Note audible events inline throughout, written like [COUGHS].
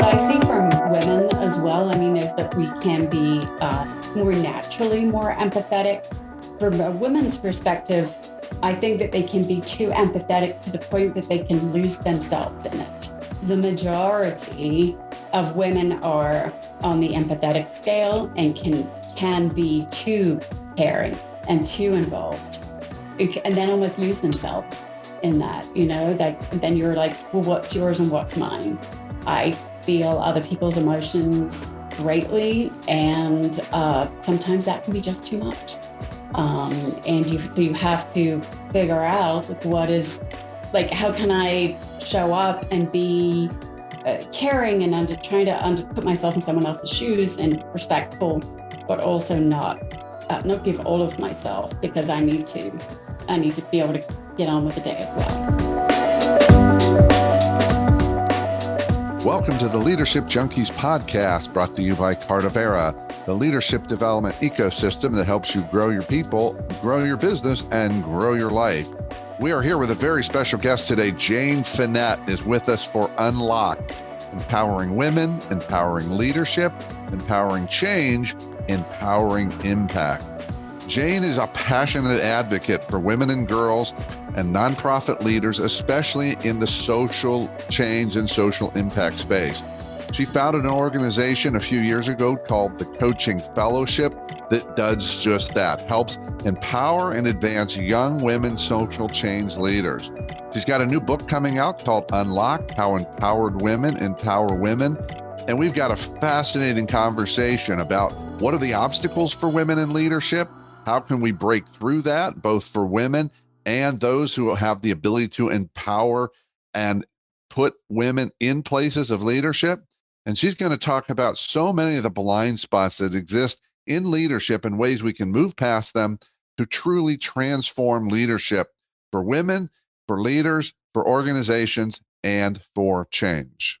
what I see from women as well, I mean, is that we can be uh, more naturally more empathetic. From a woman's perspective, I think that they can be too empathetic to the point that they can lose themselves in it. The majority of women are on the empathetic scale and can can be too caring and too involved and then almost lose themselves in that you know that then you're like well what's yours and what's mine i feel other people's emotions greatly and uh, sometimes that can be just too much. Um, and you so you have to figure out what is like how can i show up and be uh, caring and under trying to under, put myself in someone else's shoes and respectful but also not uh, not give all of myself because i need to i need to be able to get on with the day as well Welcome to the Leadership Junkies podcast brought to you by Cardavera, the leadership development ecosystem that helps you grow your people, grow your business, and grow your life. We are here with a very special guest today. Jane Finette is with us for Unlocked, empowering women, empowering leadership, empowering change, empowering impact. Jane is a passionate advocate for women and girls and nonprofit leaders, especially in the social change and social impact space. She founded an organization a few years ago called the Coaching Fellowship that does just that, helps empower and advance young women social change leaders. She's got a new book coming out called Unlocked How Empowered Women Empower Women. And we've got a fascinating conversation about what are the obstacles for women in leadership how can we break through that, both for women and those who have the ability to empower and put women in places of leadership? And she's going to talk about so many of the blind spots that exist in leadership and ways we can move past them to truly transform leadership for women, for leaders, for organizations, and for change.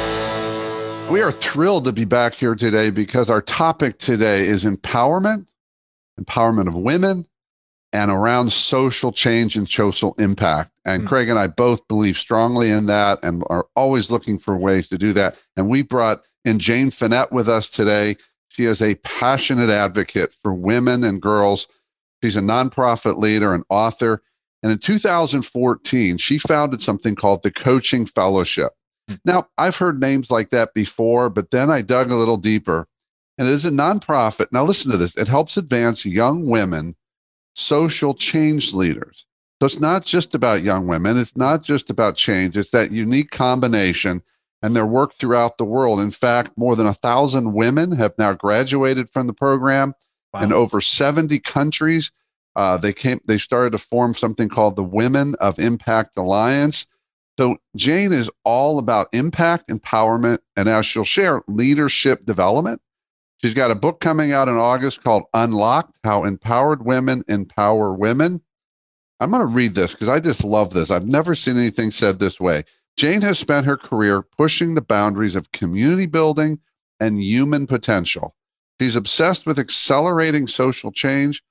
We are thrilled to be back here today because our topic today is empowerment, empowerment of women, and around social change and social impact. And mm-hmm. Craig and I both believe strongly in that and are always looking for ways to do that. And we brought in Jane Finette with us today. She is a passionate advocate for women and girls. She's a nonprofit leader and author. And in 2014, she founded something called the Coaching Fellowship. Now, I've heard names like that before, but then I dug a little deeper. And it is a nonprofit. Now, listen to this it helps advance young women, social change leaders. So it's not just about young women, it's not just about change, it's that unique combination and their work throughout the world. In fact, more than a thousand women have now graduated from the program wow. in over 70 countries. Uh, they came, they started to form something called the Women of Impact Alliance. So Jane is all about impact, empowerment, and as she'll share, leadership development. She's got a book coming out in August called Unlocked How Empowered Women Empower Women. I'm going to read this because I just love this. I've never seen anything said this way. Jane has spent her career pushing the boundaries of community building and human potential. She's obsessed with accelerating social change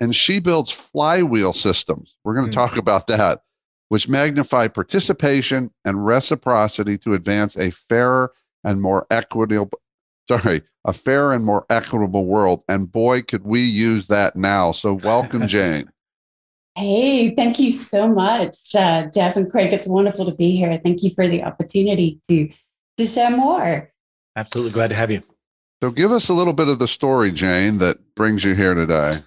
and she builds flywheel systems. We're going to mm-hmm. talk about that which magnify participation and reciprocity to advance a fairer and more equitable sorry a fair and more equitable world. And boy could we use that now. So welcome [LAUGHS] jane. Hey thank you so much uh, jeff and craig. It's wonderful to be here. Thank you for the opportunity to to share more. Absolutely glad to have you. So give us a little bit of the story jane that brings you here today.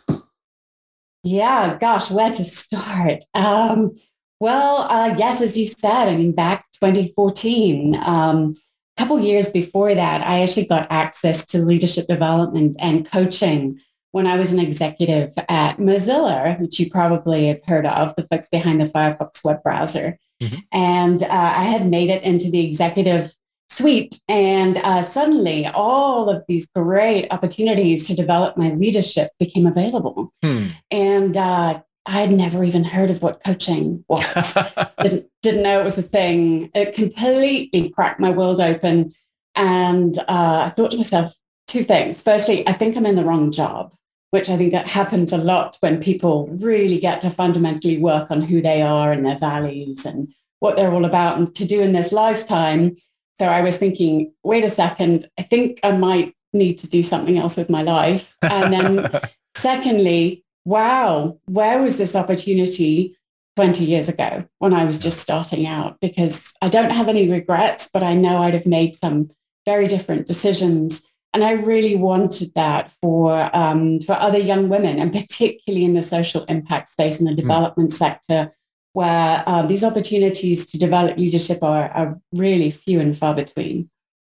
Yeah gosh where to start? Um, well, uh, yes, as you said, I mean, back 2014, um, a couple years before that, I actually got access to leadership development and coaching when I was an executive at Mozilla, which you probably have heard of, the folks behind the Firefox web browser. Mm-hmm. And uh, I had made it into the executive suite. And uh, suddenly, all of these great opportunities to develop my leadership became available. Hmm. And uh, I'd never even heard of what coaching was. [LAUGHS] didn't, didn't know it was a thing. It completely cracked my world open. And uh, I thought to myself, two things. Firstly, I think I'm in the wrong job, which I think that happens a lot when people really get to fundamentally work on who they are and their values and what they're all about and to do in this lifetime. So I was thinking, wait a second, I think I might need to do something else with my life. And then [LAUGHS] secondly, wow, where was this opportunity 20 years ago when I was just starting out? Because I don't have any regrets, but I know I'd have made some very different decisions. And I really wanted that for, um, for other young women, and particularly in the social impact space in the hmm. development mm. sector, where uh, these opportunities to develop leadership are, are really few and far between.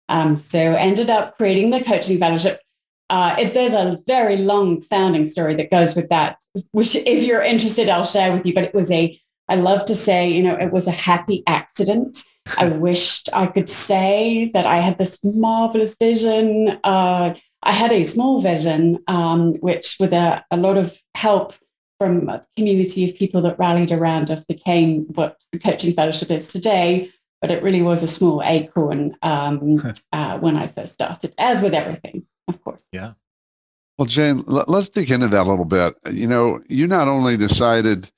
Um, so ended up creating the coaching fellowship uh, it, there's a very long founding story that goes with that, which if you're interested, I'll share with you. But it was a, I love to say, you know, it was a happy accident. I [LAUGHS] wished I could say that I had this marvelous vision. Uh, I had a small vision, um, which with a, a lot of help from a community of people that rallied around us became what the coaching fellowship is today. But it really was a small acorn um, [LAUGHS] uh, when I first started, as with everything of course. Yeah. Well, Jane, let's dig into that a little bit. You know, you not only decided,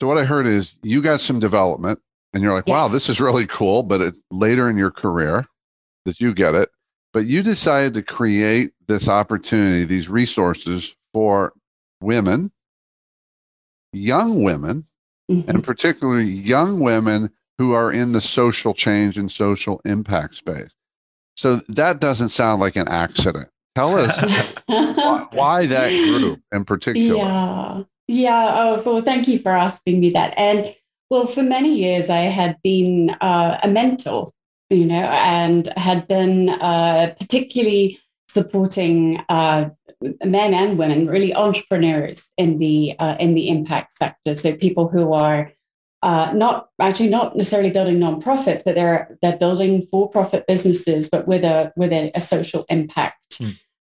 so what I heard is you got some development and you're like, yes. wow, this is really cool, but it's later in your career that you get it. But you decided to create this opportunity, these resources for women, young women, mm-hmm. and particularly young women who are in the social change and social impact space. So that doesn't sound like an accident. Tell us [LAUGHS] why, why, that group in particular. Yeah. Yeah. Oh, well, thank you for asking me that. And well, for many years, I had been uh, a mentor, you know, and had been uh, particularly supporting uh, men and women, really entrepreneurs in the uh, in the impact sector. So people who are uh, not actually not necessarily building nonprofits, but they're they're building for-profit businesses, but with a with a, a social impact.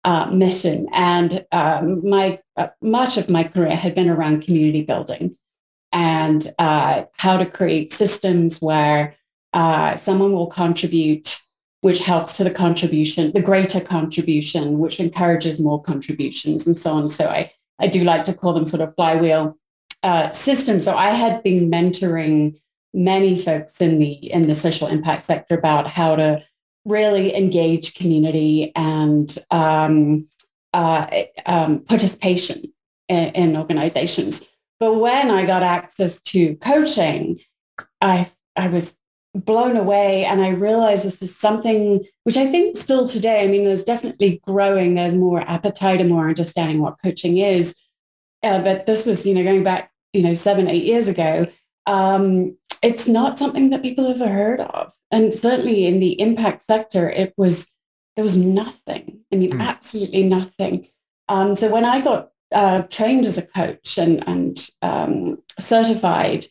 Uh, mission. And um, my uh, much of my career had been around community building and uh, how to create systems where uh, someone will contribute, which helps to the contribution, the greater contribution, which encourages more contributions, and so on. So I I do like to call them sort of flywheel uh, system. So I had been mentoring many folks in the in the social impact sector about how to really engage community and um, uh, um, participation in, in, organizations. But when I got access to coaching, I I was blown away and I realized this is something which I think still today, I mean, there's definitely growing, there's more appetite and more understanding what coaching is. Uh, but this was, you know, going back you know, seven, eight years ago, um, it's not something that people have ever heard of. And certainly in the impact sector, it was, there was nothing. I mean, mm. absolutely nothing. Um, so when I got uh, trained as a coach and, and um, certified,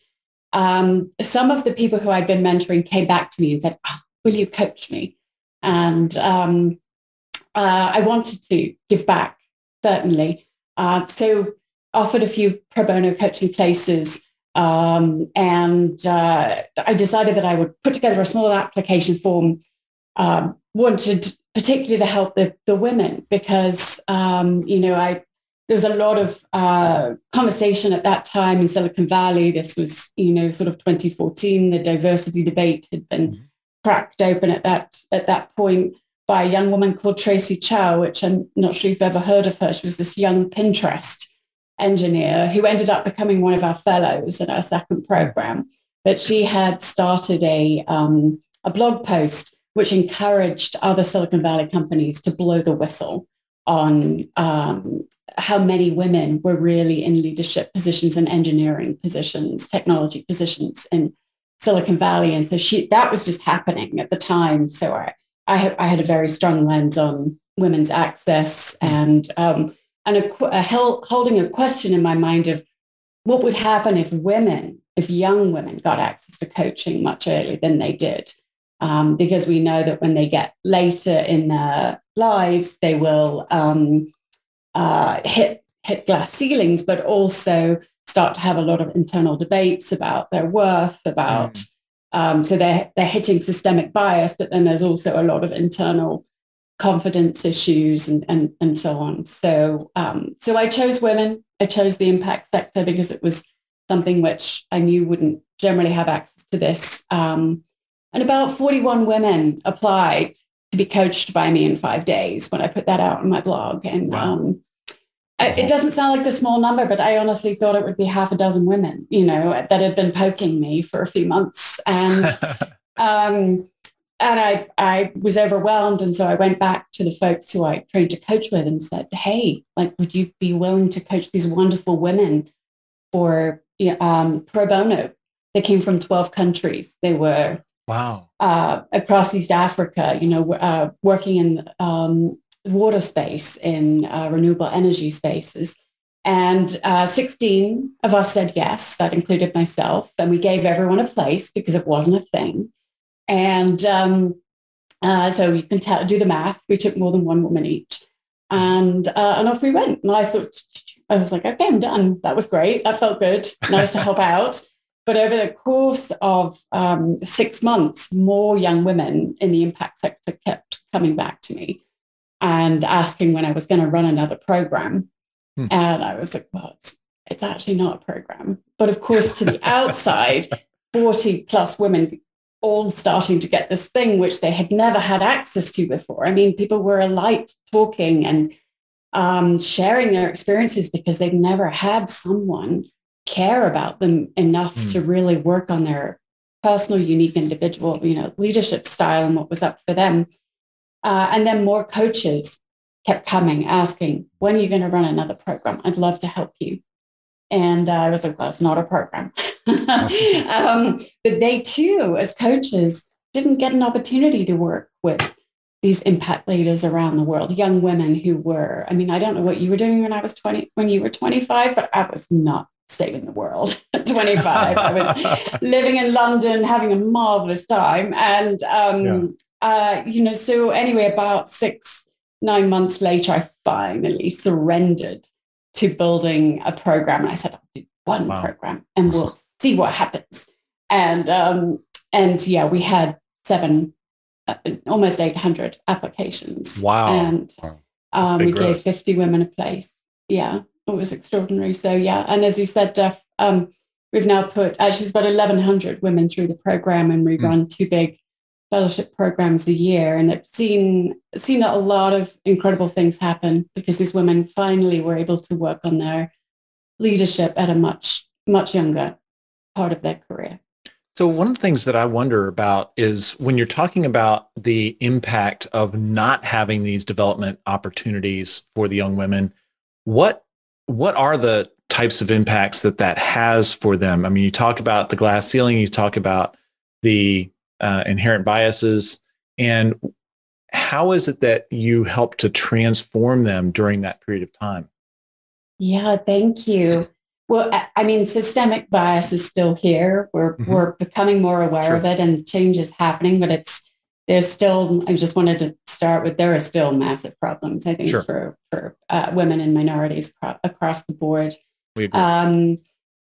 um, some of the people who I'd been mentoring came back to me and said, oh, will you coach me? And um, uh, I wanted to give back, certainly. Uh, so offered a few pro bono coaching places. Um, and uh, I decided that I would put together a small application form. Um, wanted particularly to help the, the women because um, you know I there was a lot of uh, conversation at that time in Silicon Valley. This was you know sort of 2014. The diversity debate had been mm-hmm. cracked open at that at that point by a young woman called Tracy Chou, which I'm not sure if you've ever heard of her. She was this young Pinterest engineer who ended up becoming one of our fellows in our second program. But she had started a, um, a blog post which encouraged other Silicon Valley companies to blow the whistle on um, how many women were really in leadership positions and engineering positions, technology positions in Silicon Valley. And so she that was just happening at the time. So I, I, I had a very strong lens on women's access and um, and a, a holding a question in my mind of what would happen if women, if young women got access to coaching much earlier than they did. Um, because we know that when they get later in their lives, they will um, uh, hit hit glass ceilings, but also start to have a lot of internal debates about their worth, about mm. um, so they're they're hitting systemic bias, but then there's also a lot of internal confidence issues and and, and so on. So um, so I chose women. I chose the impact sector because it was something which I knew wouldn't generally have access to this. Um, and about 41 women applied to be coached by me in five days when I put that out on my blog. And wow. um, it doesn't sound like a small number, but I honestly thought it would be half a dozen women, you know, that had been poking me for a few months. And [LAUGHS] um, and I, I was overwhelmed. And so I went back to the folks who I trained to coach with and said, Hey, like, would you be willing to coach these wonderful women for um, pro bono? They came from 12 countries. They were wow uh, across East Africa, you know, uh, working in um, water space, in uh, renewable energy spaces. And uh, 16 of us said yes, that included myself. And we gave everyone a place because it wasn't a thing. And um, uh, so you can tell, do the math. We took more than one woman each. And, uh, and off we went. And I thought, I was like, okay, I'm done. That was great. That felt good. Nice to help out. But over the course of um, six months, more young women in the impact sector kept coming back to me and asking when I was going to run another program. Hmm. And I was like, well, it's, it's actually not a program. But of course, to the [LAUGHS] outside, 40 plus women all starting to get this thing which they had never had access to before. I mean, people were alight talking and um, sharing their experiences because they'd never had someone care about them enough mm. to really work on their personal, unique, individual, you know, leadership style and what was up for them. Uh, and then more coaches kept coming, asking, "When are you going to run another program? I'd love to help you." And uh, I was like, "Well, it's not a program." [LAUGHS] [LAUGHS] um, but they too, as coaches, didn't get an opportunity to work with these impact leaders around the world, young women who were, I mean, I don't know what you were doing when I was 20, when you were 25, but I was not saving the world [LAUGHS] at 25. I was [LAUGHS] living in London, having a marvelous time. And, um, yeah. uh, you know, so anyway, about six, nine months later, I finally surrendered to building a program. And I said, I'll do one wow. program and we'll see what happens. And um, and yeah, we had seven, uh, almost eight hundred applications. Wow! And um, we growth. gave fifty women a place. Yeah, it was extraordinary. So yeah, and as you said, Jeff, um, we've now put actually it's about eleven hundred women through the program, and we mm. run two big fellowship programs a year and it's seen seen a lot of incredible things happen because these women finally were able to work on their leadership at a much much younger part of their career. So, one of the things that I wonder about is when you're talking about the impact of not having these development opportunities for the young women, what what are the types of impacts that that has for them? I mean, you talk about the glass ceiling, you talk about the uh, inherent biases, and how is it that you help to transform them during that period of time? Yeah, thank you. Well, I mean, systemic bias is still here. We're mm-hmm. we're becoming more aware sure. of it, and change is happening. But it's there's still. I just wanted to start with there are still massive problems. I think sure. for for uh, women and minorities across, across the board. We agree. Um,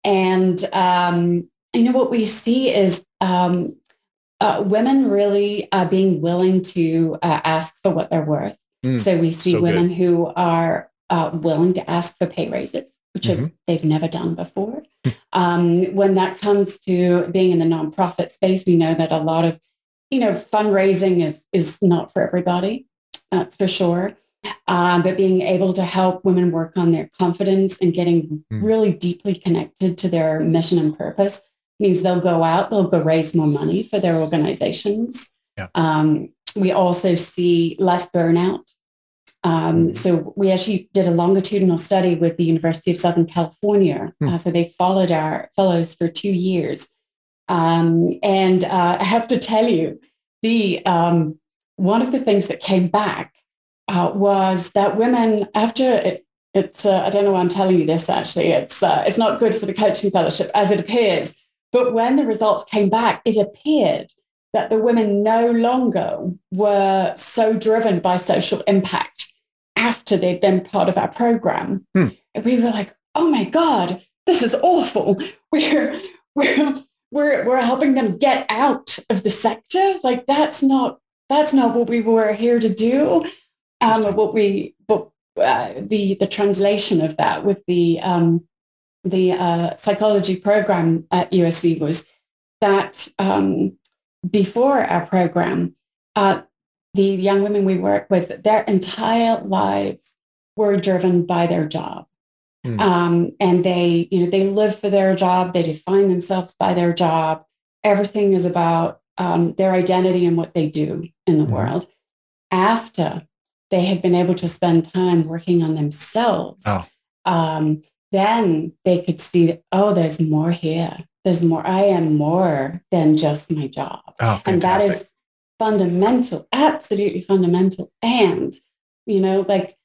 and um, you know what we see is um, uh, women really uh, being willing to uh, ask for what they're worth. Mm, so we see so women good. who are uh, willing to ask for pay raises which mm-hmm. they've never done before. Hmm. um, when that comes to being in the nonprofit space, we know that a lot of, you know, fundraising is is not for everybody. That's for sure. Um, but being able to help women work on their confidence and getting mm. really deeply connected to their mission and purpose means they'll go out, they'll go raise more money for their organizations. Yeah. Um, we also see less burnout um, mm-hmm. so we actually did a longitudinal study with the University of Southern California. Mm. Uh, so they followed our fellows for two years. Um, and uh, I have to tell you, the um, one of the things that came back uh, was that women, after it's uh, I don't know why I'm telling you this actually. It's uh, it's not good for the coaching fellowship as it appears. But when the results came back, it appeared that the women no longer were so driven by social impact after they'd been part of our program. Hmm. And we were like, oh my God, this is awful. [LAUGHS] We're we're we're we're helping them get out of the sector. Like that's not that's not what we were here to do. Um, what we but uh, the the translation of that with the um, the uh, psychology program at USC was that um, before our program, uh, the young women we work with, their entire lives were driven by their job. Mm. Um, and they, you know, they live for their job. They define themselves by their job. Everything is about um, their identity and what they do in the mm. world. After they had been able to spend time working on themselves, oh. um, then they could see oh, there's more here. There's more. I am more than just my job. Oh, and that is fundamental, absolutely fundamental. And, you know, like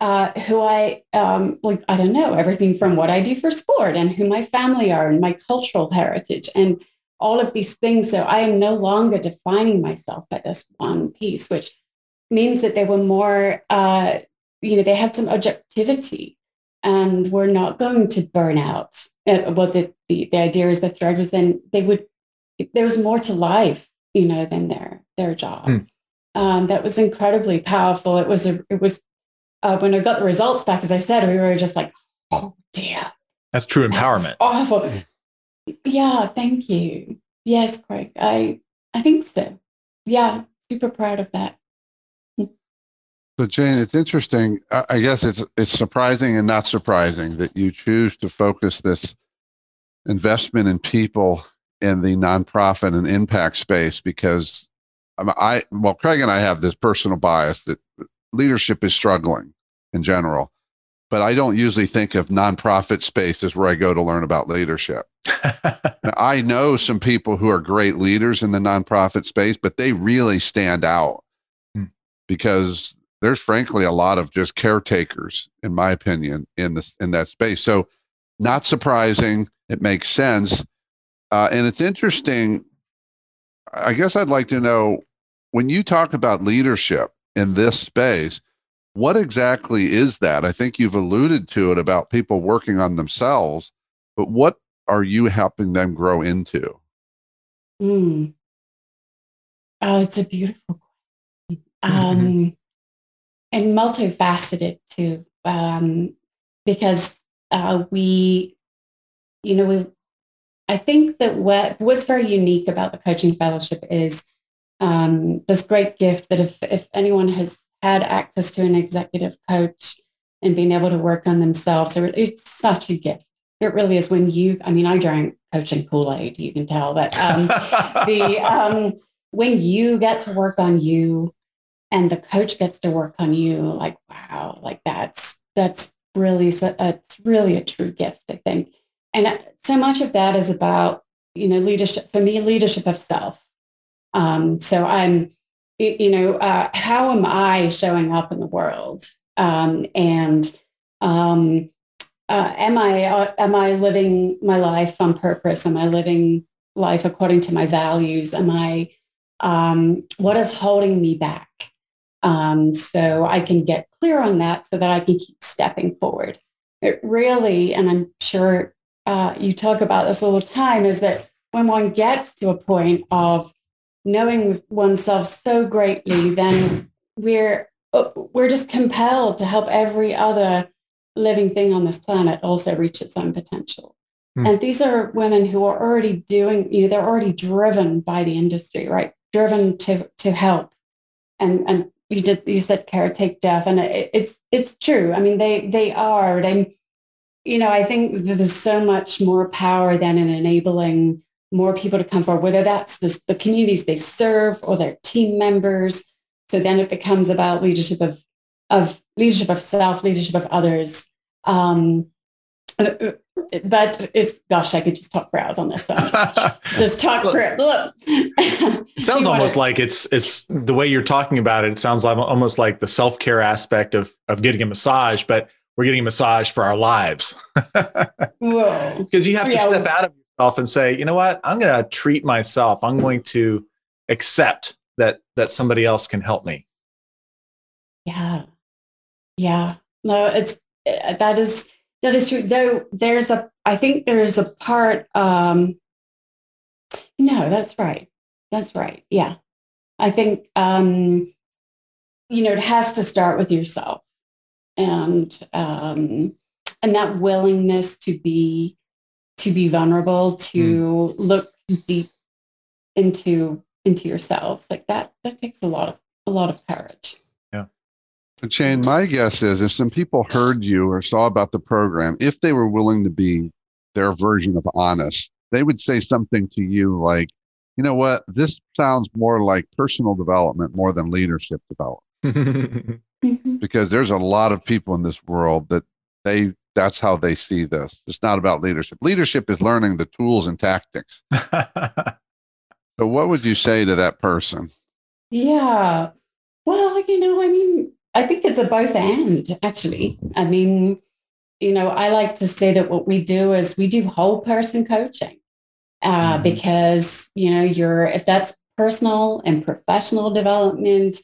uh, who I, um, like, I don't know, everything from what I do for sport and who my family are and my cultural heritage and all of these things. So I am no longer defining myself by this one piece, which means that they were more, uh, you know, they had some objectivity and were not going to burn out. Uh, well, the, the, the idea is the thread was then they would, there was more to life, you know, than their, their job. Mm. Um, that was incredibly powerful. It was, a, it was, uh, when I got the results back, as I said, we were just like, oh dear. That's true empowerment. That's awful. Hmm. Yeah, thank you. Yes, Craig. I I think so. Yeah, super proud of that. So Jane, it's interesting. I guess it's it's surprising and not surprising that you choose to focus this investment in people in the nonprofit and impact space because I well, Craig and I have this personal bias that leadership is struggling in general, but I don't usually think of nonprofit spaces where I go to learn about leadership. [LAUGHS] I know some people who are great leaders in the nonprofit space, but they really stand out hmm. because there's frankly a lot of just caretakers, in my opinion, in this in that space. So, not surprising. It makes sense, uh, and it's interesting. I guess I'd like to know when you talk about leadership in this space, what exactly is that? I think you've alluded to it about people working on themselves, but what are you helping them grow into? Mm. Oh, it's a beautiful question. Mm-hmm. Um, and multifaceted too, um, because uh, we, you know, we, I think that what what's very unique about the coaching fellowship is um, this great gift that if if anyone has had access to an executive coach and being able to work on themselves, it's such a gift. It really is when you. I mean, I drank coaching Kool Aid. You can tell, but um, [LAUGHS] the um, when you get to work on you and the coach gets to work on you like wow like that's that's really it's really a true gift i think and so much of that is about you know leadership for me leadership of self um, so i'm you know uh, how am i showing up in the world? Um, and um, uh, am i uh, am i living my life on purpose? Am i living life according to my values? Am i um, what is holding me back? Um, so I can get clear on that so that I can keep stepping forward. It really, and I'm sure uh, you talk about this all the time, is that when one gets to a point of knowing oneself so greatly, then we're uh, we're just compelled to help every other living thing on this planet also reach its own potential. Hmm. And these are women who are already doing, you know, they're already driven by the industry, right? Driven to to help and and you did you said care take deaf and it, it's it's true i mean they they are they you know i think there's so much more power than in enabling more people to come forward whether that's the, the communities they serve or their team members so then it becomes about leadership of of leadership of self leadership of others um, but it's gosh, I could just talk for hours on this. So [LAUGHS] just talk for it. Look, it sounds [LAUGHS] almost to, like it's it's the way you're talking about it. It sounds like almost like the self care aspect of of getting a massage. But we're getting a massage for our lives. [LAUGHS] Whoa. Because you have to Yeah. step out of yourself and say, you know what, I'm going to treat myself. I'm going to accept that that somebody else can help me. Yeah. Yeah. No, it's uh, that is that is true. Though there's a I think there's a part um no, that's right. That's right. Yeah. I think um you know it has to start with yourself and um and that willingness to be to be vulnerable to look deep into into yourselves like that that takes a lot of a lot of courage. But Jane, my guess is if some people heard you or saw about the program, if they were willing to be their version of honest, they would say something to you like, you know what, this sounds more like personal development more than leadership development. [LAUGHS] Mhm. Because there's a lot of people in this world that they that's how they see this. It's not about leadership. Leadership is learning the tools and tactics. [LAUGHS] So what would you say to that person? Yeah. Well, you know, I mean, I think it's a both and actually. I mean, you know, I like to say that what we do is we do whole person coaching uh, Mhm. because, you know, you're, if that's personal and professional development,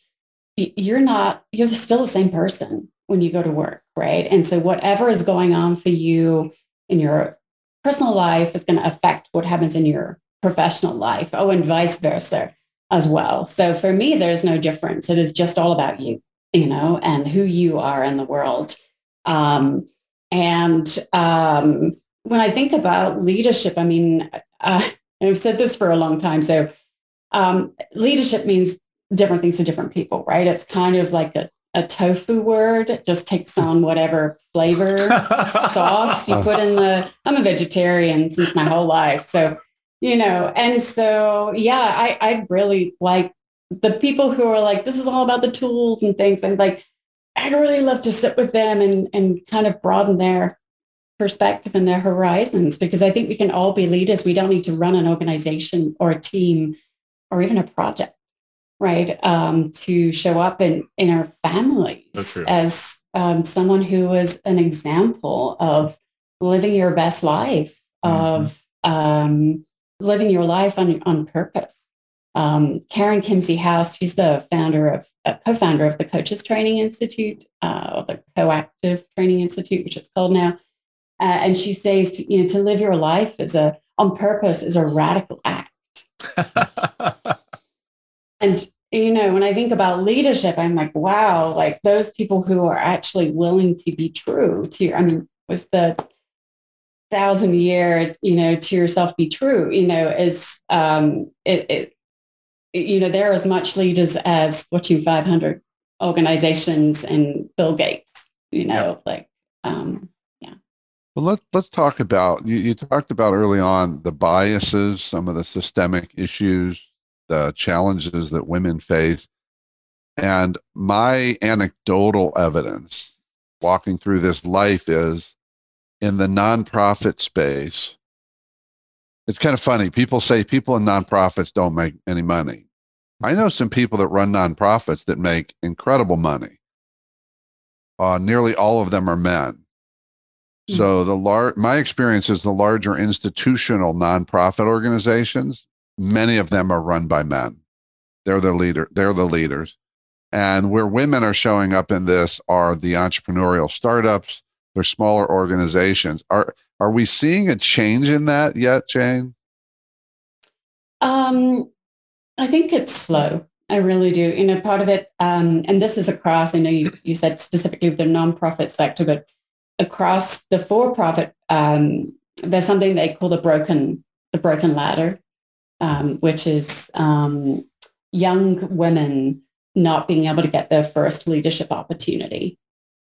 you're not, you're still the same person when you go to work, right? And so whatever is going on for you in your personal life is going to affect what happens in your professional life. Oh, and vice versa as well. So for me, there's no difference. It is just all about you, you know, and who you are in the world. Um, and um, when I think about leadership, I mean, uh, [LAUGHS] I've said this for a long time. So um, leadership means different things to different people, right? It's kind of like a, a tofu word. Just takes on whatever flavor [LAUGHS] sauce you put in the. I'm a vegetarian since my whole life, so you know, and so yeah, I I really like the people who are like, this is all about the tools and things, and like, I'd really love to sit with them and and kind of broaden their perspective and their horizons because I think we can all be leaders. We don't need to run an organization or a team or even a project, right? Um, to show up in in our families as um, someone was an example of living your best life, of um, living your life on on purpose. Um, Karen Kimsey House, she's the founder of, uh, co-founder of the Coaches Training Institute, uh, or the Coactive Training Institute, which it's called now. Uh, and she says, to, you know, to live your life as a on purpose is a radical act. [LAUGHS] And you know, when I think about leadership, I'm like, wow, like those people who are actually willing to be true to, I mean, was the thousand year, you know, to yourself be true, you know, is um, it, it, you know, they're as much leaders as Fortune 500 organizations and Bill Gates, you know, like, um, yeah. Well, let's let's talk about you, you talked about early on the biases, some of the systemic issues, the challenges that women face. And my anecdotal evidence walking through this life is in the nonprofit space. It's kind of funny. People say people in nonprofits don't make any money. I know some people that run nonprofits that make incredible money. Uh, nearly all of them are men. So the lar- my experience is the larger institutional nonprofit organizations, many of them are run by men. They're the leader, they're the leaders. And where women are showing up in this are the entrepreneurial startups, they're smaller organizations. Are are we seeing a change in that yet, Jane? Um, I think it's slow. I really do. You know, part of it, um, and this is across, I know you, you said specifically the nonprofit sector, but across the for-profit, um, there's something they call the broken, the broken ladder, um, which is um, young women not being able to get their first leadership opportunity.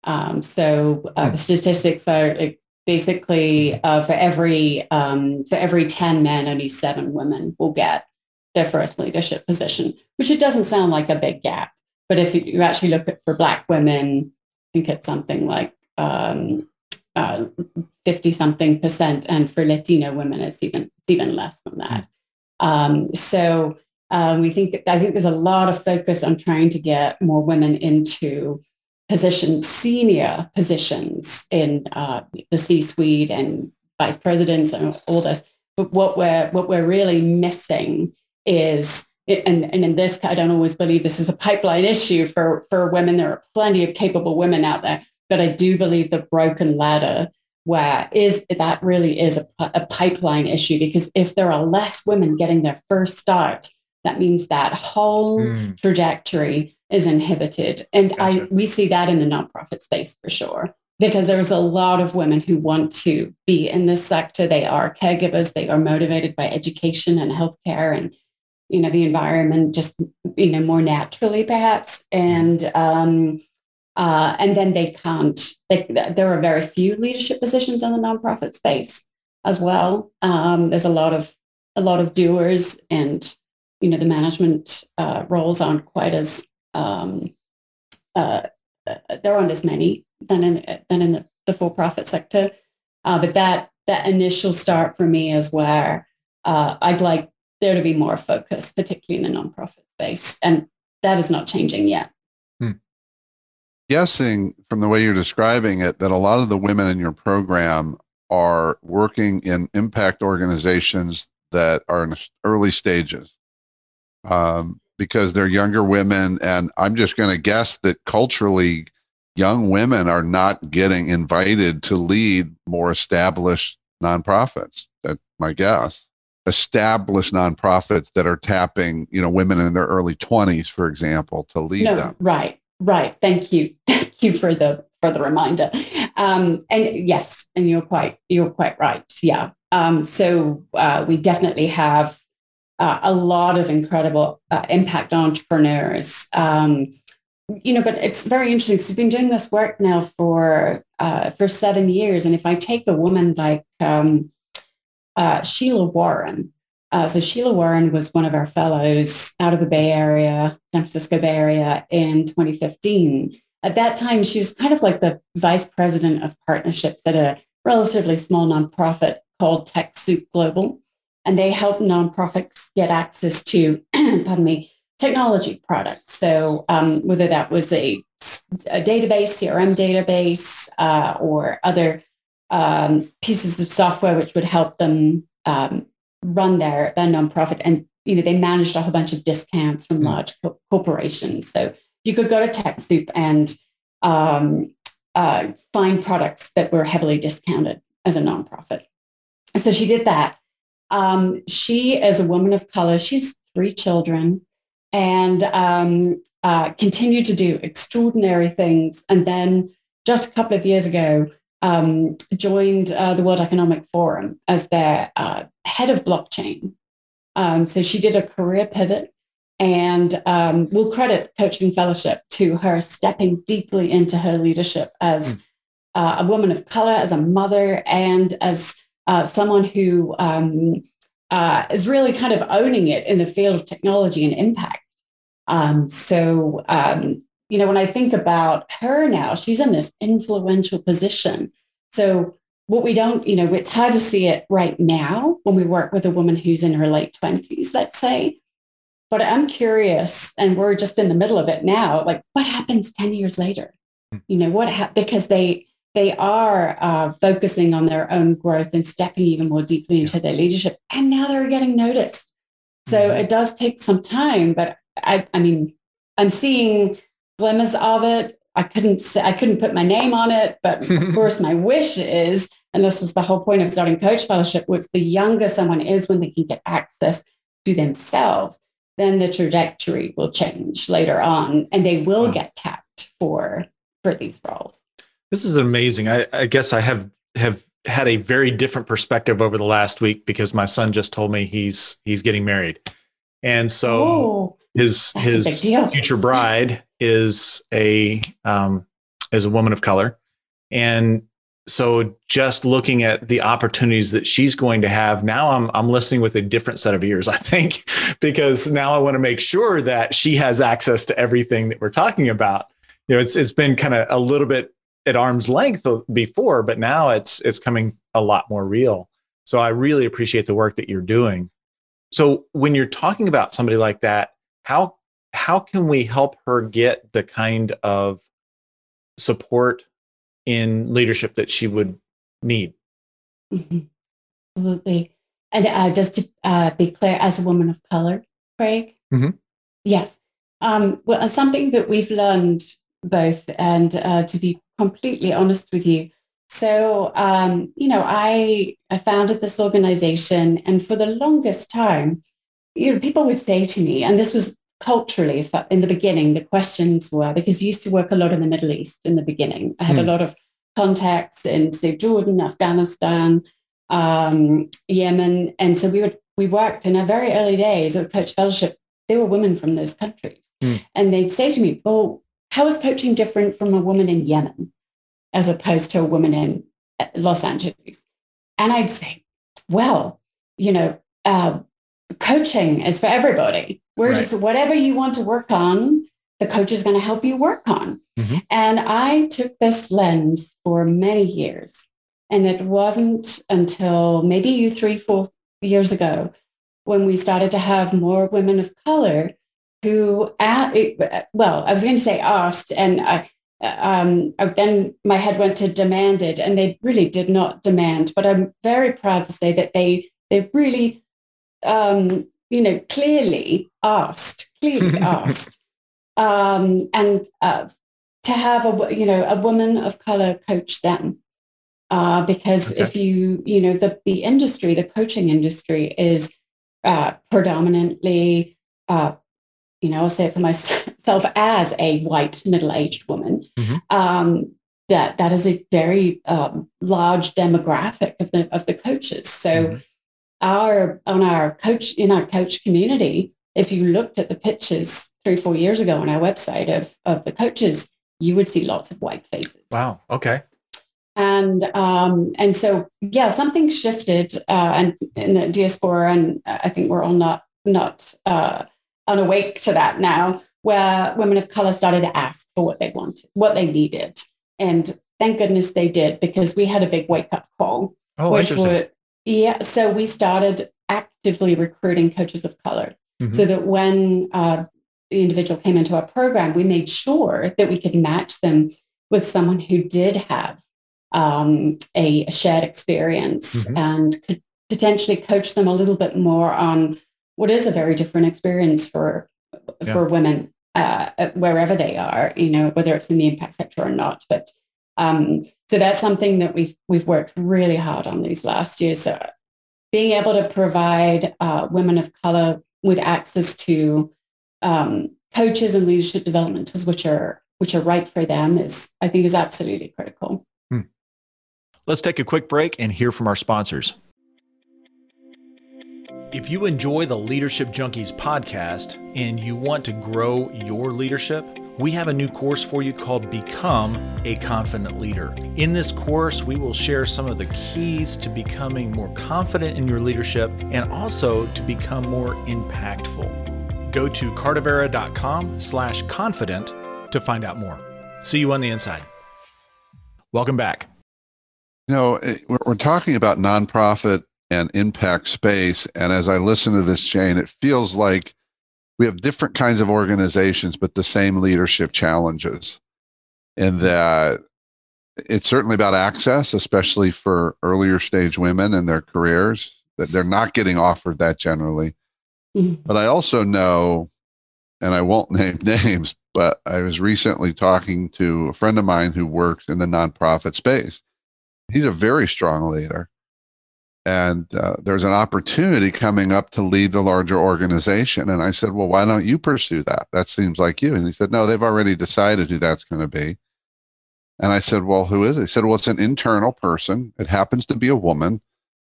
Um, so uh, the statistics are uh, basically uh, for every um, for every 10 men, only seven women will get their first leadership position, which it doesn't sound like a big gap. But if you actually look at for Black women, I think it's something like um, uh, 50 something percent. And for Latino women, it's even, it's even less than that. Um, so um, we think, I think there's a lot of focus on trying to get more women into positions, senior positions in uh, the C-suite and vice presidents and all this. But what we're what we're really missing is and, and in this, I don't always believe this is a pipeline issue for, for women. There are plenty of capable women out there, but I do believe the broken ladder where is that really is a, a pipeline issue because if there are less women getting their first start, that means that whole mm. trajectory is inhibited. And gotcha. I we see that in the nonprofit space for sure. Because there's a lot of women who want to be in this sector. They are caregivers, they are motivated by education and healthcare and you know the environment just you know more naturally perhaps and um, uh, and then they can't they, there are very few leadership positions in the nonprofit space as well um, there's a lot of a lot of doers and you know the management uh, roles aren't quite as um, uh, there aren't as many than in than in the, the for-profit sector uh, but that that initial start for me is where uh, I'd like there to be more focus, particularly in the nonprofit space. And that is not changing yet. Guessing from the way you're describing it that a lot of the women in your program are working in impact organizations that are in early stages um, because they're younger women. And I'm just going to guess that culturally, young women are not getting invited to lead more established nonprofits. That's my guess established nonprofits that are tapping, you know, women in their early 20s, for example, to lead no, them. Right, right. Thank you. [LAUGHS] Thank you for the for the reminder. Um, and yes, and you're quite you're quite right. Yeah. Um, so uh, we definitely have uh, a lot of incredible uh, impact entrepreneurs. Um, you know, but it's very interesting because we've been doing this work now for uh, for seven years, and if I take a woman like um, uh, Sheila Warren. Uh, so Sheila Warren was one of our fellows out of the Bay Area, San Francisco Bay Area in 2015. At that time, she was kind of like the vice president of partnerships at a relatively small nonprofit called TechSoup Global. And they help nonprofits get access to, [CLEARS THROAT] pardon me, technology products. So um, whether that was a, a database, CRM database, uh, or other um, pieces of software which would help them um, run their their nonprofit. And you know, they managed a whole bunch of discounts from mm. large co- corporations. So you could go to TechSoup and um, uh, find products that were heavily discounted as a nonprofit. So she did that. Um, she is a woman of color. She's three children and um, uh, continued to do extraordinary things. And then just a couple of years ago, um, joined uh, the World Economic Forum as their uh, head of blockchain. Um, so she did a career pivot and um, we'll credit Coaching Fellowship to her stepping deeply into her leadership as mm. uh, a woman of color, as a mother, and as uh, someone who um, uh, is really kind of owning it in the field of technology and impact. Um, so um, you know, when I think about her now, she's in this influential position. So what we don't, you know, it's hard to see it right now when we work with a woman who's in her late 20s, let's say. But I'm curious, and we're just in the middle of it now. Like, what happens 10 years later? Hmm. You know, what ha- because they they are uh, focusing on their own growth and stepping even more deeply into their leadership, and now they're getting noticed. So mm-hmm. it does take some time, but I, I mean, I'm seeing glimmers of it. I couldn't say, I couldn't put my name on it, but of [LAUGHS] course my wish is, and this was the whole point of starting Coach Fellowship, was the younger someone is when they can get access to themselves, then the trajectory will change later on, and they will wow. get tapped for for these roles. This is amazing. I, I guess I have have had a very different perspective over the last week because my son just told me he's he's getting married, and so oh, his his future bride is a um, is a woman of color, and so just looking at the opportunities that she's going to have now i'm i'm listening with a different set of ears [LAUGHS] i think because now i want to make sure that she has access to everything that we're talking about. You know it's it's been kind of a little bit at arm's length before but now it's it's coming a lot more real. So i really appreciate the work that you're doing. So when you're talking about somebody like that how how can we help her get the kind of support in leadership that she would need. Mm-hmm. Absolutely. And uh, just to uh, be clear, as a woman of color, Craig, mm-hmm. yes. Um, well, something that we've learned both, and uh, to be completely honest with you, so um, you know, I I founded this organization, and for the longest time, you know, people would say to me, and this was culturally in the beginning, the questions were because you used to work a lot in the Middle East in the beginning. I had mm. a hmm. lot of contacts in say Jordan, Afghanistan, um, Yemen, and so we would we worked in our very early days of Coach Fellowship. There were women from those countries, mm. and they'd say to me, "Well, how is coaching different from a woman in Yemen as opposed to a woman in uh, Los Angeles?" And I'd say, "Well, you know, uh, coaching is for everybody. We're right. just whatever you want to work on." The coach is going to help you work on. Mm-hmm. And I took this lens for many years and it wasn't until maybe you three, four years ago when we started to have more women of color who, well, I was going to say asked, and I, um, then my head went to demanded, and they really did not demand. But I'm very proud to say that they they really, um, you know, clearly asked, clearly [LAUGHS] asked, um, and uh, to have a you know a woman of color coach them uh, because okay. if you you know the the industry the coaching industry is uh, predominantly uh, you know i'll say it for myself [LAUGHS] as a white middle-aged woman mm-hmm. um, that that is a very um, large demographic of the of the coaches so mm-hmm. Our on our coach in our coach community if you looked at the pictures three four years ago on our website of of the coaches you would see lots of white faces wow okay and um, and so yeah, something shifted uh, and in the diaspora, and I think we're all not not uh, unawake to that now, where women of color started to ask for what they wanted, what they needed, and thank goodness they did because we had a big wake up call. Oh, which interesting. Were, yeah, so we started actively recruiting coaches of color, mm-hmm. so that when uh, the individual came into our program, we made sure that we could match them with someone who did have um, a, shared experience mm-hmm. and could potentially coach them a little bit more on what is a very different experience for yeah. for women uh, wherever they are, you know, whether it's in the impact sector or not. But um, so that's something that we've we've worked really hard on these last years. So being able to provide uh, women of color with access to um, coaches and leadership development tools, which are which are right for them, is I think is absolutely critical. Let's take a quick break and hear from our sponsors. If you enjoy the Leadership Junkies podcast and you want to grow your leadership, we have a new course for you called Become a Confident Leader. In this course, we will share some of the keys to becoming more confident in your leadership and also to become more impactful. Go to cardavera.com slash confident to find out more. See you on the inside. Welcome back. You know, we're talking about nonprofit and impact space. And as I listen to this, Jane, it feels like we have different kinds of organizations, but the same leadership challenges. And that it's certainly about access, especially for earlier stage women in their careers, that they're not getting offered that generally. Mm-hmm. But I also know, and I won't [LAUGHS] name names, but I was recently talking to a friend of mine who works in the nonprofit space he's a very strong leader. And uh, there's an opportunity coming up to lead the larger organization. And I said, Well, why don't you pursue that? That seems like you. And he said, No, they've already decided who that's going to be. And I said, Well, who is it? He said, Well, it's an internal person. It happens to be a woman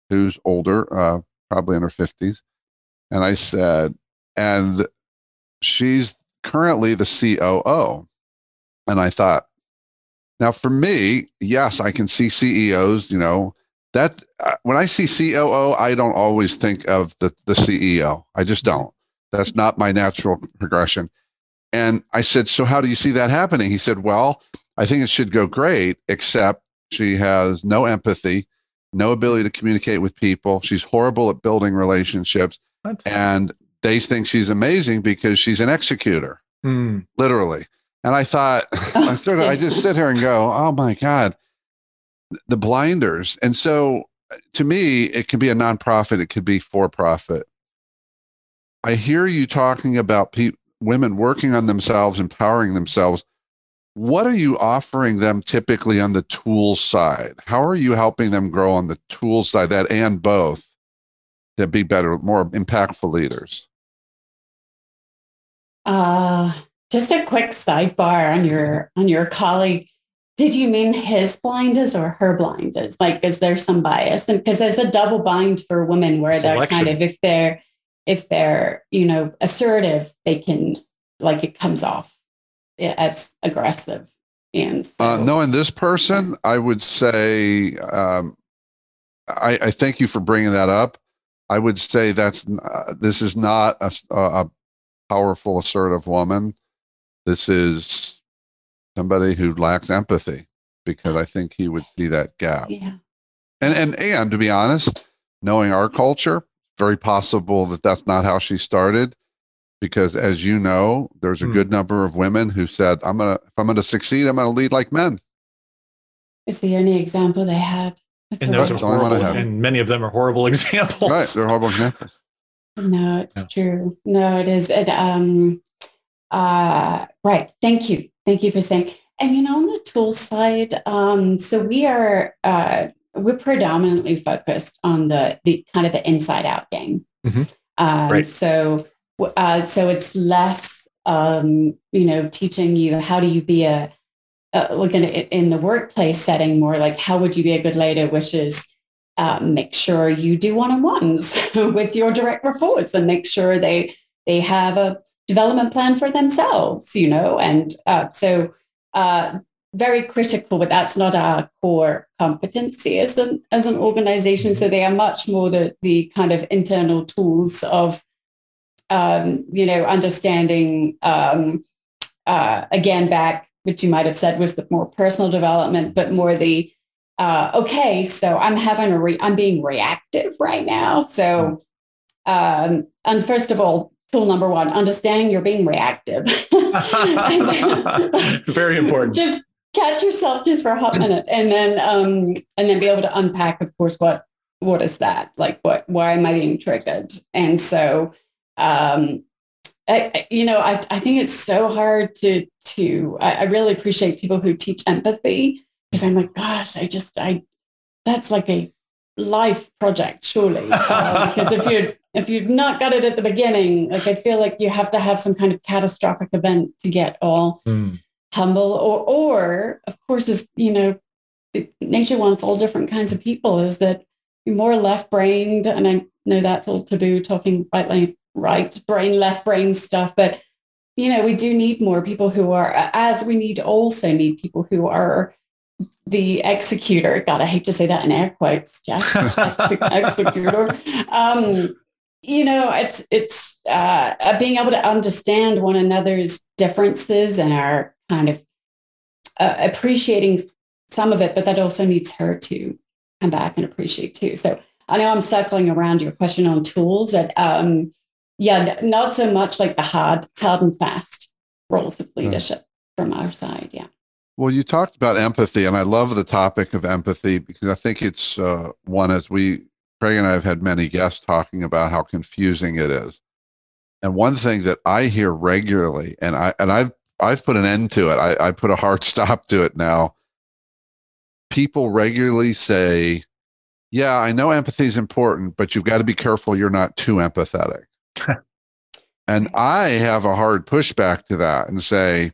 who's older, uh, probably in her 50s. And I said, And she's currently the COO. And I thought, now, for me, yes, I can see CEOs. You know that uh, when I see COO, I don't always think of the the CEO. I just don't. That's not my natural progression. And I said, so how do you see that happening? He said, well, I think it should go great, except she has no empathy, no ability to communicate with people. She's horrible at building relationships. What? And they think she's amazing because she's an executor, mm. literally. And I thought, [LAUGHS] I, sort of, I just [LAUGHS] sit here and go, oh my God, the blinders. And so to me, it could be a nonprofit, it could be for profit. I hear you talking about pe- women working on themselves, empowering themselves. What are you offering them typically on the tools side? How are you helping them grow on the tools side, that and both, to be better, more impactful leaders? Uh, just a quick sidebar on your on your colleague. Did you mean his blinders or her blinders? Like, is there some bias? And because there's a double bind for women where Selection. they're kind of if they're if they're you know assertive, they can like it comes off as aggressive. And so, uh, knowing this person, I would say um, I, I thank you for bringing that up. I would say that's uh, this is not a, a powerful, assertive woman. This is somebody who lacks empathy because I think he would see that gap. Yeah. And and and to be honest, knowing our culture, very possible that that's not how she started because as you know there's a mm. good number of women who said i'm gonna if i'm gonna succeed i'm gonna lead like men it's the only example they had That's and those are horrible, and many of them are horrible [LAUGHS] examples right they're horrible examples no it's yeah. true no it is it, um uh right thank you thank you for saying and you know on the tool side um so we are uh we're predominantly focused on the the kind of the inside out game mm-hmm. um, right. so uh, so it's less, um, you know, teaching you how do you be a, uh, looking at it in the workplace setting, more like how would you be a good leader, which is uh, make sure you do one-on-ones [LAUGHS] with your direct reports and make sure they they have a development plan for themselves, you know, and uh, so uh, very critical, but that's not our core competency as an as an organization. So they are much more the the kind of internal tools of um, you know, understanding um, uh, again back, which you might have said was the more personal development, but more the uh, okay, so I'm having a re- I'm being reactive right now. So, um, and first of all, tool number one, understanding you're being reactive. [LAUGHS] Very important. Just catch yourself just for a hot minute, and then um, and then be able to unpack, of course, what what is that like? What why am I being triggered? And so um, I, you know, I, I think it's so hard to to. I, I really appreciate people who teach empathy because I'm like, gosh, I just I that's like a life project, surely. [LAUGHS] Uh, because if you're if you've not got it at the beginning, like I feel like you have to have some kind of catastrophic event to get all mm. humble, or or of course, is you know, nature wants all different kinds of people. Is that you're more left brained, and I know that's all taboo talking right right brain, left brain stuff. But, you know, we do need more people who are, as we need also need people who are the executor. God, I hate to say that in air quotes, [LAUGHS] executor. Um, you know, it's it's uh, being able to understand one another's differences and our kind of uh, appreciating some of it, but that also needs her to come back and appreciate too. So I know I'm circling around your question on tools that um, yeah, not so much like the hard, hard and fast roles of leadership yeah. from our side. Yeah. Well, you talked about empathy, and I love the topic of empathy because I think it's uh, one as we, Craig and I have had many guests talking about how confusing it is. And one thing that I hear regularly, and I and I've I've put an end to it. I, I put a hard [LAUGHS] stop to it now. People regularly say, "Yeah, I know empathy is important, but you've got to be careful you're not too empathetic." [LAUGHS] and I have a hard pushback to that and say,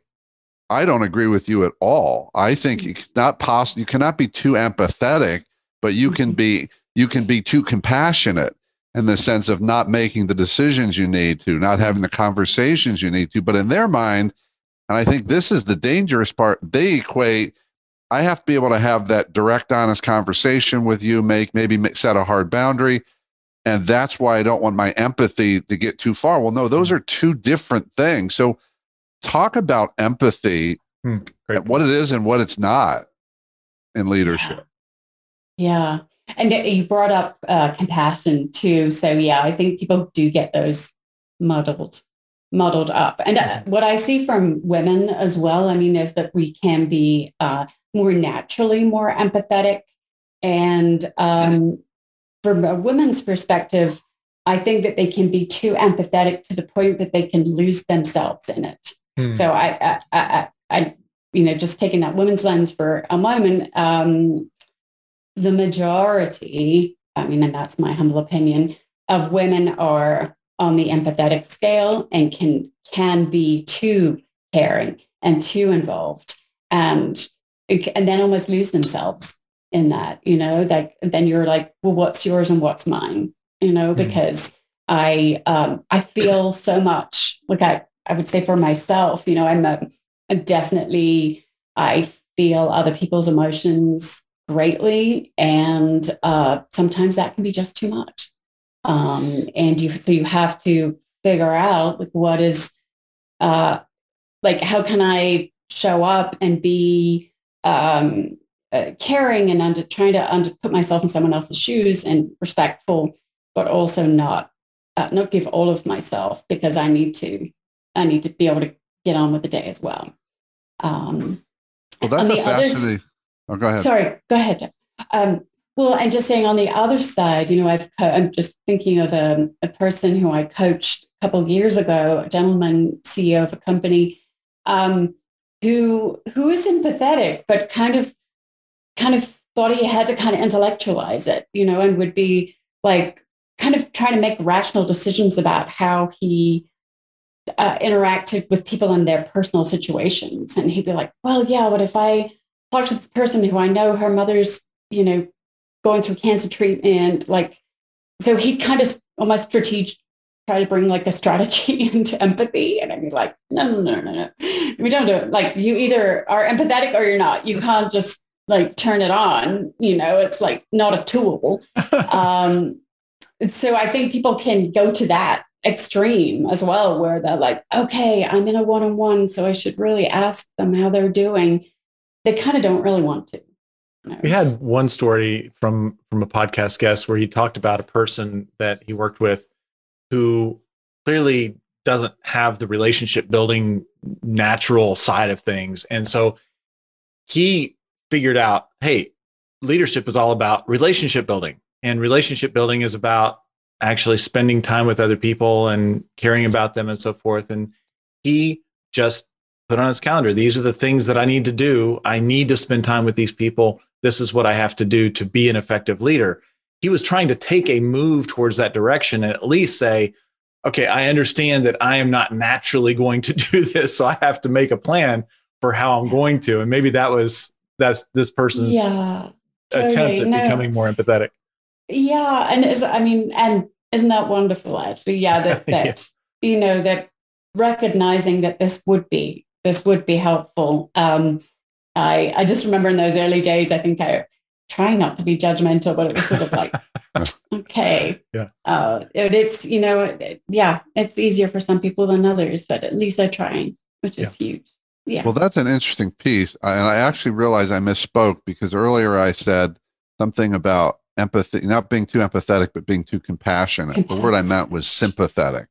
I don't agree with you at all. I think it's not possible. You cannot be too empathetic, but you can mm-hmm. be you can be too compassionate in the sense of not making the decisions you need to, not having the conversations you need to. But in their mind, and I think this is the dangerous part, they equate. I have to be able to have that direct, honest conversation with you, make maybe set a hard boundary and that's why I don't want my empathy to get too far. Well, no, those hmm. are two different things. So, talk about empathy, hmm, what it is and what it's not in leadership. Yeah. yeah. And you brought up uh, compassion too. So, yeah, I think people do get those muddled. muddled up. And uh, what I see from women as well, I mean, is that we can be uh, more naturally more empathetic. And um, from a woman's perspective, I think that they can be too empathetic to the point that they can lose themselves in it. Hmm. So I, I, I, I, you know, just taking that women's lens for a moment, um, the majority, I mean, and that's my humble opinion, of women are on the empathetic scale and can can be too caring and too involved and and then almost lose themselves in that you know like then you're like well what's yours and what's mine you know mm-hmm. because i um i feel so much like i i would say for myself you know i'm definitely i feel other people's emotions greatly and uh sometimes that can be just too much. Um, and you so you have to figure out like what is uh, like how can I show up and be um, uh, caring and under trying to under put myself in someone else's shoes and respectful, but also not uh, not give all of myself because I need to I need to be able to get on with the day as well. Um, well, that's a fascinating. oh, go ahead. Sorry, go ahead. Um, well, and just saying on the other side, you know, I've co- I'm just thinking of a, a person who I coached a couple of years ago, a gentleman CEO of a company, um, who who is empathetic, but kind of kind of thought he had to kind of intellectualize it, you know, and would be like kind of trying to make rational decisions about how he uh, interacted with people in their personal situations. And he'd be like, well, yeah, but if I talk to this person who I know her mother's, you know, going through cancer treatment, like, so he'd kind of almost strategic try to bring like a strategy [LAUGHS] into empathy. And I'd be like, no, no, no, no, no. We don't do it. Like you either are empathetic or you're not. You can't just like turn it on. You know, it's like not a tool. [LAUGHS] um, so I think people can go to that extreme as well, where they're like, okay, I'm in a one-on-one, so I should really ask them how they're doing. They kind of don't really want to. We had one story from from a podcast guest where he talked about a person that he worked with who clearly doesn't have the relationship building natural side of things. And so he figured out, hey, leadership is all about relationship building. And relationship building is about actually spending time with other people and caring about them and so forth. And he just put on his calendar, these are the things that I need to do. I need to spend time with these people this is what I have to do to be an effective leader. He was trying to take a move towards that direction and at least say, okay, I understand that I am not naturally going to [LAUGHS] do this. So I have to make a plan for how I'm going to. And maybe that was that's this person's yeah, totally. attempt at no. becoming more empathetic. Yeah. And is I mean, and isn't that wonderful actually? Yeah, that [LAUGHS] that yes. you know, that recognizing that this would be this would be helpful. Um, I, I just remember in those early days, I think I try not to be judgmental, but it was sort of like, [LAUGHS] okay, yeah, uh, it, it's you know, it, yeah, it's easier for some people than others, but at least they're trying, which is yeah. huge. Yeah. Well, that's an interesting piece, and I actually realized I misspoke because earlier I said something about empathy, not being too empathetic, but being too compassionate. The word I meant was sympathetic.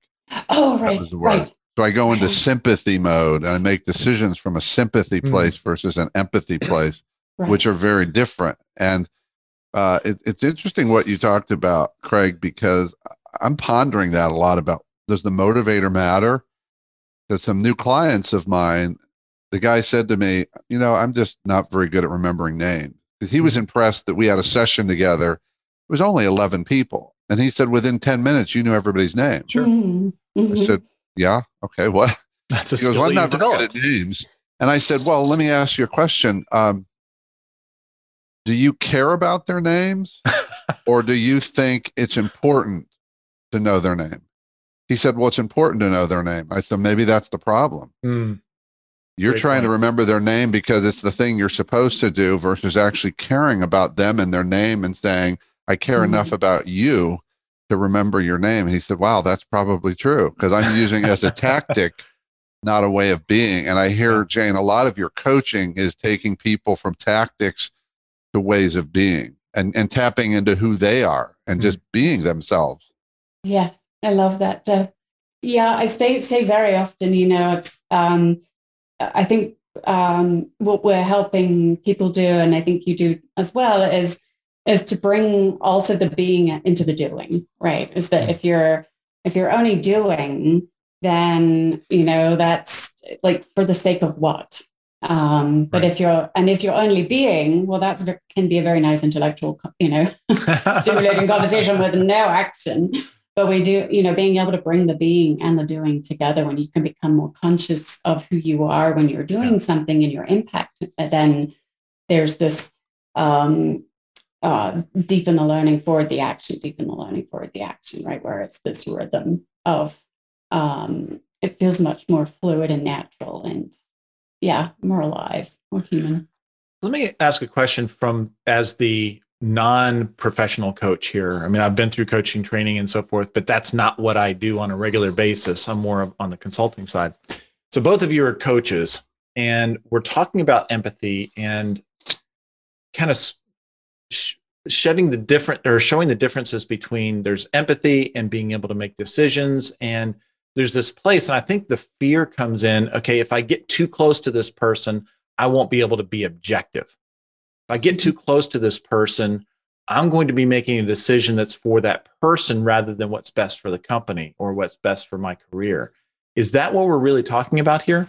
Oh, right. That was the word. Right. So I go into sympathy mode and I make decisions from a sympathy mm. place versus an empathy [COUGHS] place, right. which are very different. And uh, it, it's interesting what you talked about, Craig, because I'm pondering that a lot about does the motivator matter? Because some new clients of mine, the guy said to me, you know, I'm just not very good at remembering names. He was mm. impressed that we had a session together. It was only 11 people. And he said, within 10 minutes, you knew everybody's name. Sure. Mm-hmm. I said, yeah. Okay. What? [LAUGHS] That's a he goes, well, I'm not good at names. And I said, well, let me ask you a question. Um, do you care about their names [LAUGHS] or do you think it's important to know their name? He said, well, it's important to know their name. I said, maybe that's the problem. Mm. You're Great trying point. to remember their name because it's the thing you're supposed to do versus actually caring about them and their name and saying, I care mm. enough about you to remember your name. And he said, Wow, that's probably true because I'm using it as a tactic, not a way of being. And I hear, Jane, a lot of your coaching is taking people from tactics to ways of being and, and tapping into who they are and just mm-hmm. being themselves. Yes, I love that, Jeff. Yeah, I say say very often, you know, it's um, I think um, what we're helping people do, and I think you do as well, is is to bring also the being into the doing. Right? Is that mm. if you're if you're only doing, then you know that's like for the sake of what. Um, but right. if you're and if you're only being, well, that can be a very nice intellectual, you know, [LAUGHS] stimulating [LAUGHS] conversation with no action but we do you know being able to bring the being and the doing together when you can become more conscious of who you are when you're doing something and your impact then there's this um uh deep in the learning forward the action deep in the learning forward the action right? Where it's this rhythm of um it feels much more fluid and natural and yeah more alive more human. Let me ask a question from as the non-professional coach here. I mean, I've been through coaching training and so forth, but that's not what I do on a regular basis. I'm more on the consulting side. So both of you are coaches and we're talking about empathy and kind of sh- shedding the different or showing the differences between there's empathy and being able to make decisions and there's this place and I think the fear comes in, okay, if I get too close to this person, I won't be able to be objective if I get too close to this person, I'm going to be making a decision that's for that person rather than what's best for the company or what's best for my career. Is that what we're really talking about here?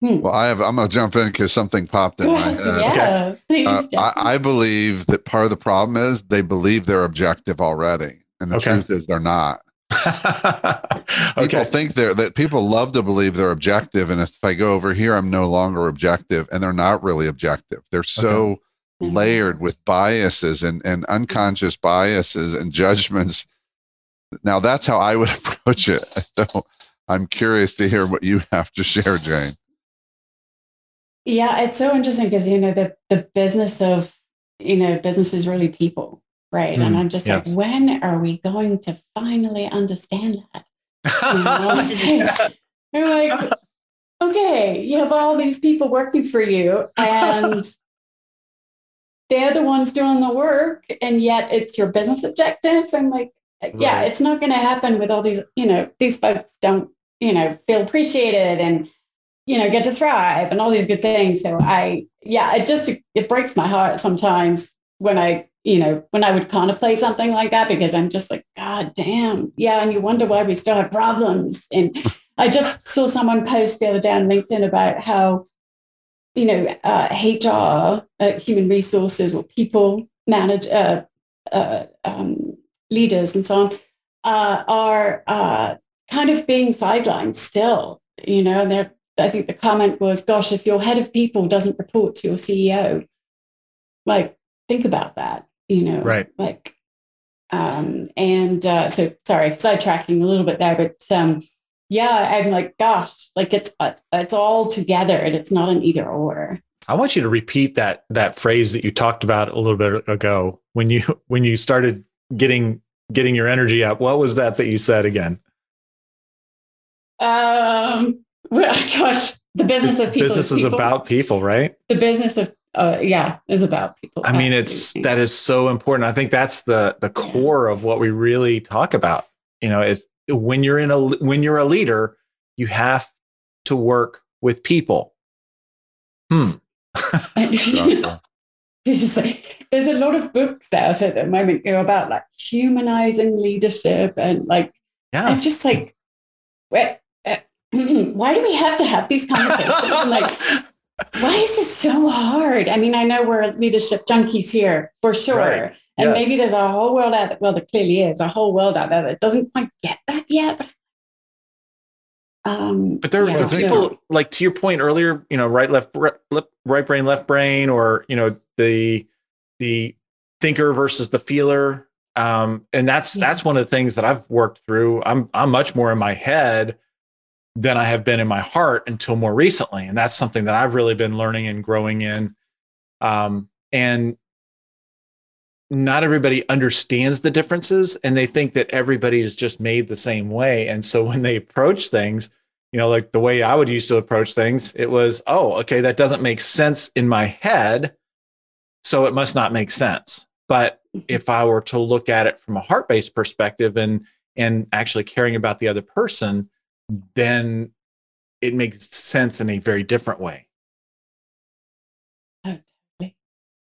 Hmm. Well, I have. I'm going to jump in because something popped in my [LAUGHS] head. Yeah, okay. uh, I, I, believe that part of the problem is they believe they're objective already, and the okay. truth is they're not. [LAUGHS] okay. People think they're that people love to believe they're objective, and if I go over here, I'm no longer objective, and they're not really objective. They're so okay. Mm-hmm. layered with biases and and unconscious biases and judgments. Now that's how I would [LAUGHS] approach it. So I'm curious to hear what you have to share, Jane. Yeah, it's so interesting because you know the the business of you know business is really people right? Mm, and I'm just yes. like, when are we going to finally understand that? You know, [LAUGHS] You're like, okay, you have all these people working for you, and [LAUGHS] they're the ones doing the work, and yet it's your business objectives. I'm like, yeah, right. it's not going to happen with all these, you know, these folks don't, you know, feel appreciated and you know get to thrive and all these good things so i yeah it just it breaks my heart sometimes when i you know, when I would contemplate something like that, because I'm just like, God damn. Yeah. And you wonder why we still have problems. And I just [LAUGHS] saw someone post the other day on LinkedIn about how, you know, uh, HR, uh, human resources or people manage, uh, uh, um, leaders and so on, uh, are uh, kind of being sidelined still, you know, and they're, I think the comment was, gosh, if your head of people doesn't report to your CEO, like, think about that you know, right. like, um, and uh, so sorry, sidetracking a little bit there, but um, yeah, I'm like, gosh, like it's uh, it's all together and it's not an either or. I want you to repeat that that phrase that you talked about a little bit ago when you [LAUGHS] when you started getting getting your energy up. What was that that you said again? Um, well, [LAUGHS] gosh, the business of people. Business is, people. about people, right? The business of uh, yeah, is about people. I mean, it's that is so important. I think that's the the core of what we really talk about. You know, is when you're in a when you're a leader, you have to work with people. Hmm. [LAUGHS] [LAUGHS] this is like, there's a lot of books out at the moment you know, about like humanizing leadership and like yeah. I'm just like, where, uh, [CLEARS THROAT] why do we have to have these conversations? like, [LAUGHS] why is this so hard? I mean, I know we're leadership junkies here for sure. Right. And yes. maybe there's a whole world out there, well, there clearly is a whole world out there that doesn't quite get that yet. But, um, but there yeah, are people, yeah. like to your point earlier, you know, right, left, right brain, left brain, or, you know, the, the thinker versus the feeler. Um, and that's, yeah. that's one of the things that I've worked through. I'm, I'm much more in my head than I have been in my heart until more recently. And that's something that I've really been learning and growing in. Um, and not everybody understands the differences and they think that everybody is just made the same way. And so [LAUGHS] when they approach things, you know, like the way I would used to approach things, it was, oh, okay, that doesn't make sense in my head. So it must not make sense. But Mhm. if I were to look at it from a heart based perspective and and actually caring about the other person, then it makes sense in a very different way. Oh, totally.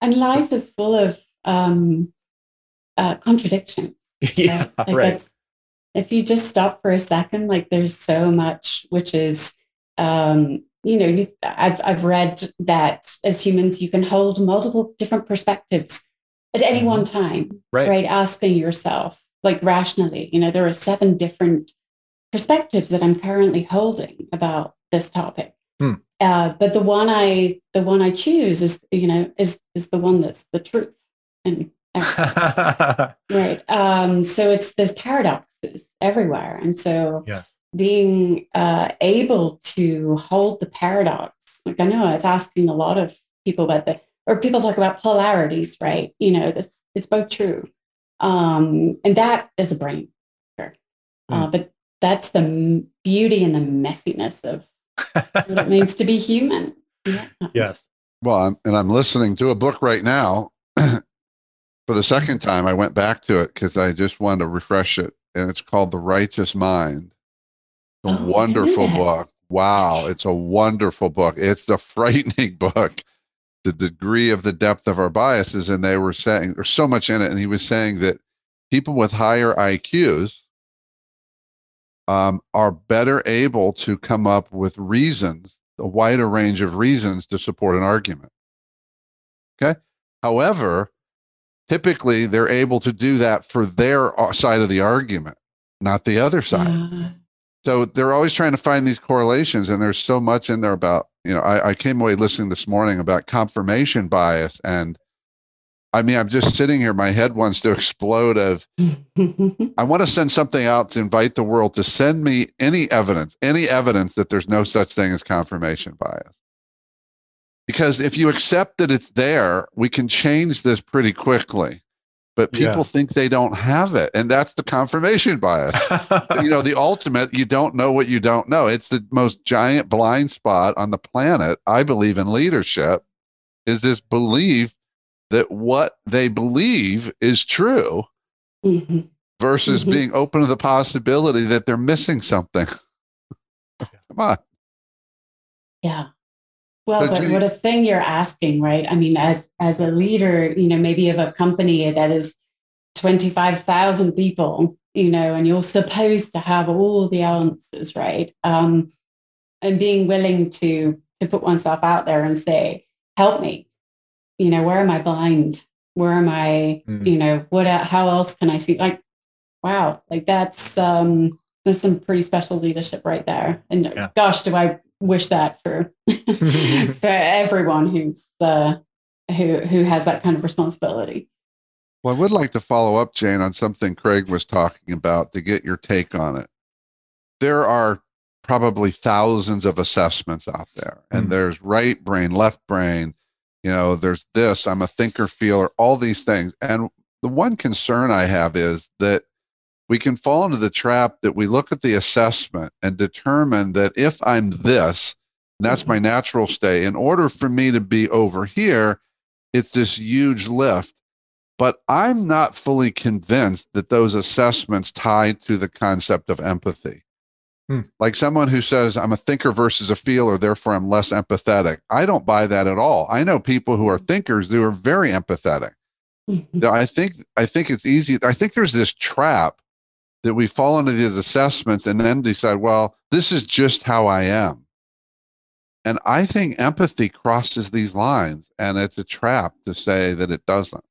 And life is full of um, uh, contradictions. [LAUGHS] yeah, Like right. If you just stop for a second, like there's so much, which is, um, you know, I've I've read that as humans, you can hold multiple different perspectives at any Mhm. one time, Right. right? Asking yourself, like rationally, you know, there are seven different perspectives that I'm currently holding about this topic. Hmm. Uh, but the one I the one I choose is, you know, is is the one that's the truth. And [LAUGHS] right. Um, so it's there's paradoxes everywhere. And so yes. being uh, able to hold the paradox, like I know it's asking a lot of people about the, or people talk about polarities, right? You know, this it's both true. Um, and that is a brain. breaker. Uh, but that's the beauty and the messiness of what it means to be human. Yeah. yes. Well, I'm, and I'm listening to a book right now. [CLEARS THROAT] For the second time, I went back to it because I just wanted to refresh it, and it's called The Righteous Mind. A Oh, I didn't know wonderful book. Wow, it's a wonderful book. It's a [LAUGHS] frightening book. The degree of the depth of our biases, and they were saying there's so much in it, and he was saying that people with higher IQs um, are better able to come up with reasons, a wider range of reasons to support an argument. Okay. However, typically they're able to do that for their uh, side of the argument, not the other side. Yeah. So they're always trying to find these correlations, and there's so much in there about, you know, I, I came away listening this morning about confirmation bias. And I mean, I'm just sitting here, my head wants to explode of [LAUGHS] I want to send something out to invite the world to send me any evidence, any evidence that there's no such thing as confirmation bias. Because if you accept that it's there, we can change this pretty quickly. But people Yeah. think they don't have it. And that's the confirmation bias. [LAUGHS] you know, the ultimate, you don't know what you don't know. It's the most giant blind spot on the planet, I believe, in leadership, is this belief that what they believe is true Mhm. versus Mhm. being open to the possibility that they're missing something. [LAUGHS] Come on. Yeah. Well, So but you- what a thing you're asking, right? I mean, as as a leader, you know, maybe of a company that is 25,000 people, you know, and you're supposed to have all the answers, right? Um, and being willing to to put oneself out there and say, help me. You know, where am I blind? Where am I, Mm. you know, what how else can I see? Like, wow, like that's um that's some pretty special leadership right there. And Yeah. gosh, do I wish that for [LAUGHS] for everyone who's uh, who who has that kind of responsibility. Well, I would like to follow up, Jane, on something Craig was talking about to get your take on it. There are probably thousands of assessments out there, and Mm. there's right brain, left brain, you know, there's this, I'm a thinker, feeler, all these things. And the one concern I have is that we can fall into the trap that we look at the assessment and determine that if I'm this, and that's my mm-hmm. natural state, in order for me to be over here, it's this huge lift. But I'm not fully convinced that those assessments tie to the concept of empathy. Hmm. Like someone who says, I'm a thinker versus a feeler, therefore I'm less empathetic. I don't buy that at all. I know people who are thinkers who are very empathetic. Now, [LAUGHS] I think I think it's easy. I think there's this trap that we fall into these assessments and then decide, well, this is just how I am. And I think empathy crosses these lines, and it's a trap to say that it doesn't.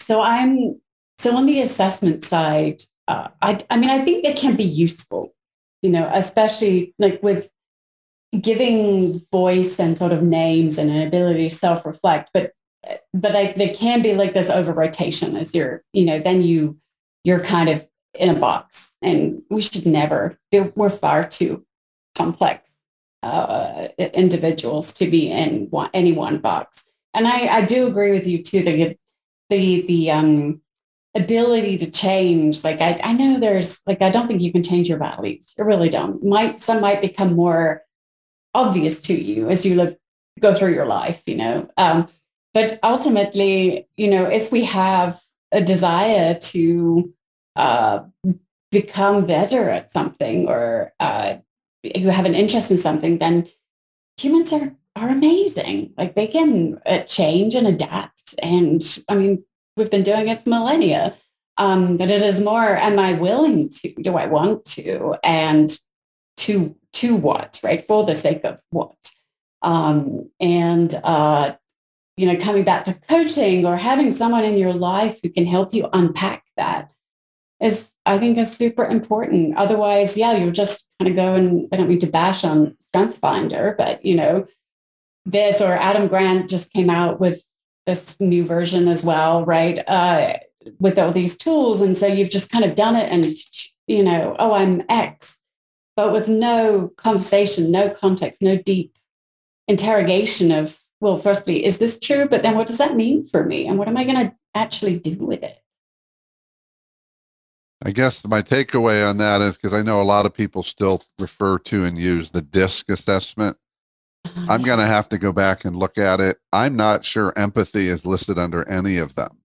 So I'm so on the assessment side. Uh, I I mean I think it can be useful, you know, especially like with giving voice and sort of names and an ability to self reflect. But but like there can be like this over rotation as you're you know then you you're kind of in a box and we should never we're far too complex uh, individuals to be in one, any one box and I, I do agree with you too that the the um ability to change like I, I know there's like i don't think you can change your values you really don't might some might become more obvious to you as you live go through your life, you know. Um, but ultimately, you know, if we have a desire to uh, become better at something or uh, who have an interest in something, then humans are are amazing. Like they can uh, change and adapt. And I mean, we've been doing it for millennia. Um, but it is more, am I willing to? Do I want to? And to to what? Right for the sake of what? Um, and uh, you know, coming back to coaching or having someone in your life who can help you unpack that is, I think, is super important. Otherwise, yeah, you'll just kind of go and I don't mean to bash on Strength Finder, but you know, this or Adam Grant just came out with this new version as well, right? Uh, with all these tools, and so you've just kind of done it, and you know, oh, I'm X, but with no conversation, no context, no deep interrogation of well, firstly, is this true? But then what does that mean for me? And what am I going to actually do with it? I guess my takeaway on that is because I know a lot of people still refer to and use the DISC assessment. I'm going to have to go back and look at it. I'm not sure empathy is listed under any of them.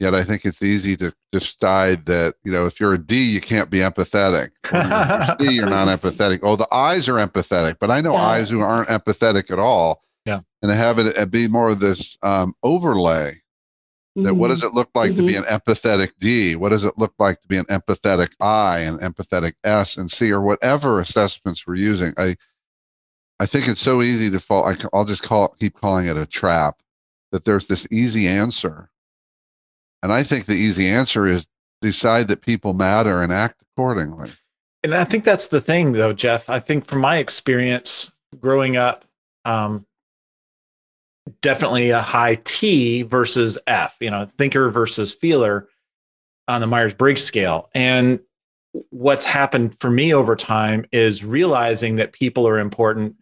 Yet I think it's easy to decide that, you know, if you're a D, you can't be empathetic. [LAUGHS] Or you're C, you're not empathetic. Oh, the eyes are empathetic, but I know yeah. eyes who aren't empathetic at all yeah. And have it be more of this um, overlay that mm-hmm. what does it look like mm-hmm. to be mm-hmm. an empathetic D? What does it look like to be an empathetic I and empathetic S and C or whatever assessments we're using? I I think it's so easy to fall. I, will just call keep calling it a trap that there's this easy answer, and I think the easy answer is decide that people matter and act accordingly. And I think that's the thing, though, Jeff. I think from my experience growing up, um, definitely a high T versus F, you know, thinker versus feeler on the Myers Briggs scale. And what's happened for me over time is realizing that people are important.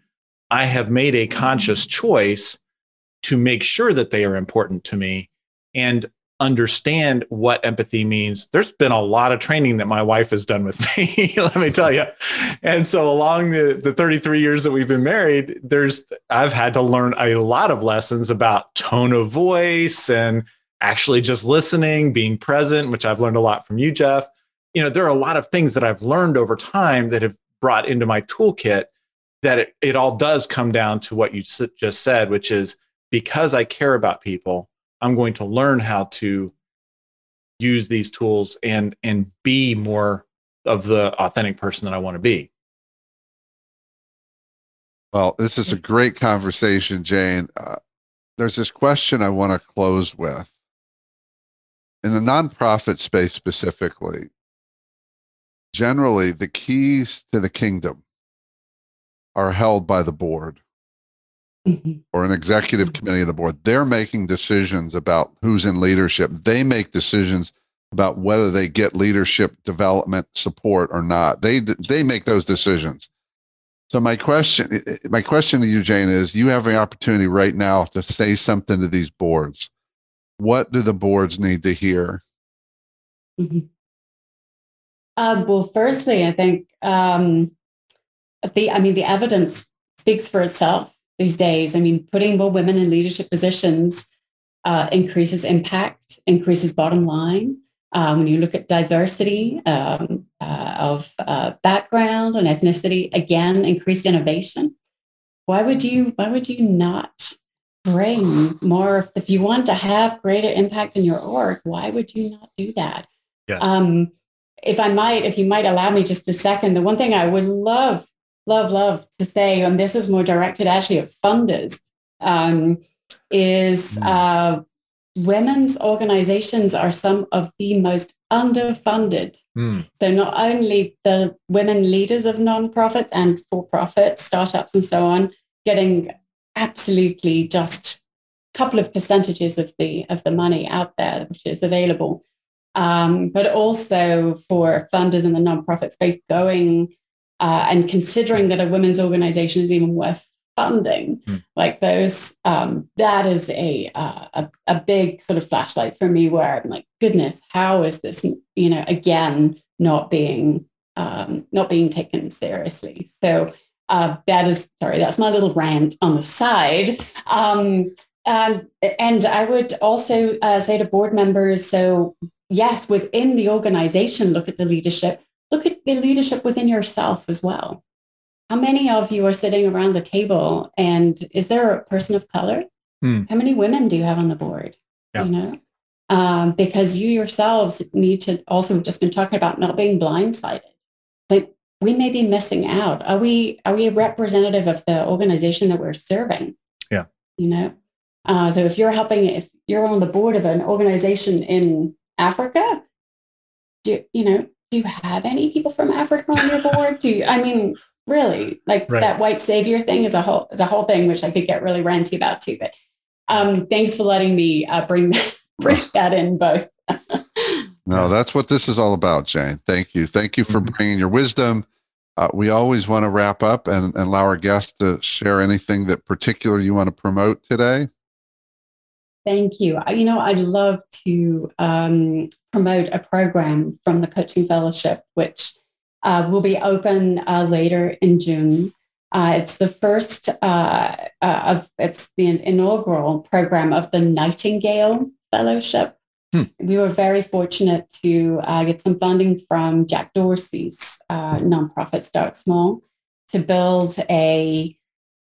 I have made a conscious choice to make sure that they are important to me. And understand what empathy means. There's been a lot of training that my wife has done with [LAUGHS] me, let me tell you. And so along the, the 33 years that we've been married, there's I've had to learn a lot of lessons about tone of voice and actually just listening, being present, which I've learned a lot from you, Jeff. You know, there are a lot of things that I've learned over time that have brought into my toolkit that it, it all does come down to what you just said, which is because I care about people, I'm going to learn how to use these tools and and be more of the authentic person that I want to be. Well, this is a great conversation, Jane. Uh, there's this question I want to close with. In the nonprofit space specifically, generally the keys to the kingdom are held by the board mm-hmm. or an executive mm-hmm. committee of the board. They're making decisions about who's in leadership. They make decisions about whether they get leadership development support or not. They they make those decisions. So my question my question to you, Jane, is you have an opportunity right now to say something to these boards. What do the boards need to hear? Mm-hmm. Um, well, firstly, I think um, the I mean the evidence speaks for itself these days. I mean, putting more women in leadership positions uh, increases impact, increases bottom line. Um, when you look at diversity um, uh, of uh, background and ethnicity, again, increased innovation. Why would you? Why would you not bring more? If you want to have greater impact in your org, why would you not do that? Yes. Um, if I might, if you might allow me just a second, the one thing I would love love, love to say, and this is more directed actually at funders, um, is mm. uh, women's organizations are some of the most underfunded. Mm. So not only the women leaders of nonprofits and for-profit startups and so on getting absolutely just a couple of percentages of the of the money out there which is available, um, but also for funders in the nonprofit space going uh, and considering that a women's organization is even worth funding mm. like those um, that is a, uh, a, a big sort of flashlight for me where i'm like goodness how is this you know again not being um, not being taken seriously so uh, that is sorry, that's my little rant on the side. Um, um, and I would also uh, say to board members, so yes, within the organization, look at the leadership. The leadership within yourself as well. How many of you are sitting around the table, and is there a person of color? Hmm. How many women do you have on the board? Yeah. You know, um, because you yourselves need to also have just been talking about not being blindsided. Like we may be missing out. Are we are we a representative of the organization that we're serving? Yeah. You know. Uh, so if you're helping, if you're on the board of an organization in Africa, do you know? Do you have any people from Africa on your board? Do you, I mean really like right. that white savior thing is a whole is a whole thing which I could get really ranty about too. But um, thanks for letting me uh, bring that, [LAUGHS] bring that in both. [LAUGHS] no, that's what this is all about, Jane. Thank you. Thank you for mm-hmm. bringing your wisdom. Uh, we always want to wrap up and, and allow our guests to share anything that particular you want to promote today. Thank you. You know, I'd love to um, promote a program from the Coaching Fellowship, which uh, will be open uh, later in June. Uh, it's the first uh, uh, of it's the inaugural program of the Nightingale Fellowship. Hmm. We were very fortunate to uh, get some funding from Jack Dorsey's nonprofit Start Small to build a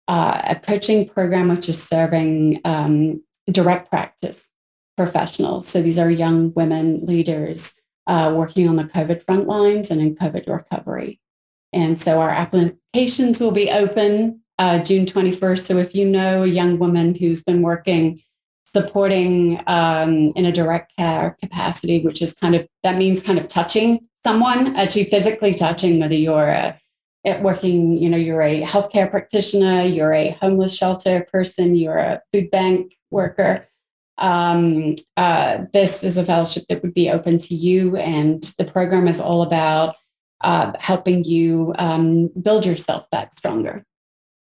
a coaching program which is serving um, direct practice professionals. So these are young women leaders working on the COVID front lines and in COVID recovery. And so our applications will be open uh, June 21st. So if you know a young woman who's been working supporting um, in a direct care capacity, which is kind of, that means kind of touching someone, actually physically touching, whether you're a, working, you know, you're a healthcare practitioner, you're a homeless shelter person, you're a food bank worker. Um, uh, this is a fellowship that would be open to you. And the program is all about uh, helping you um, build yourself back stronger.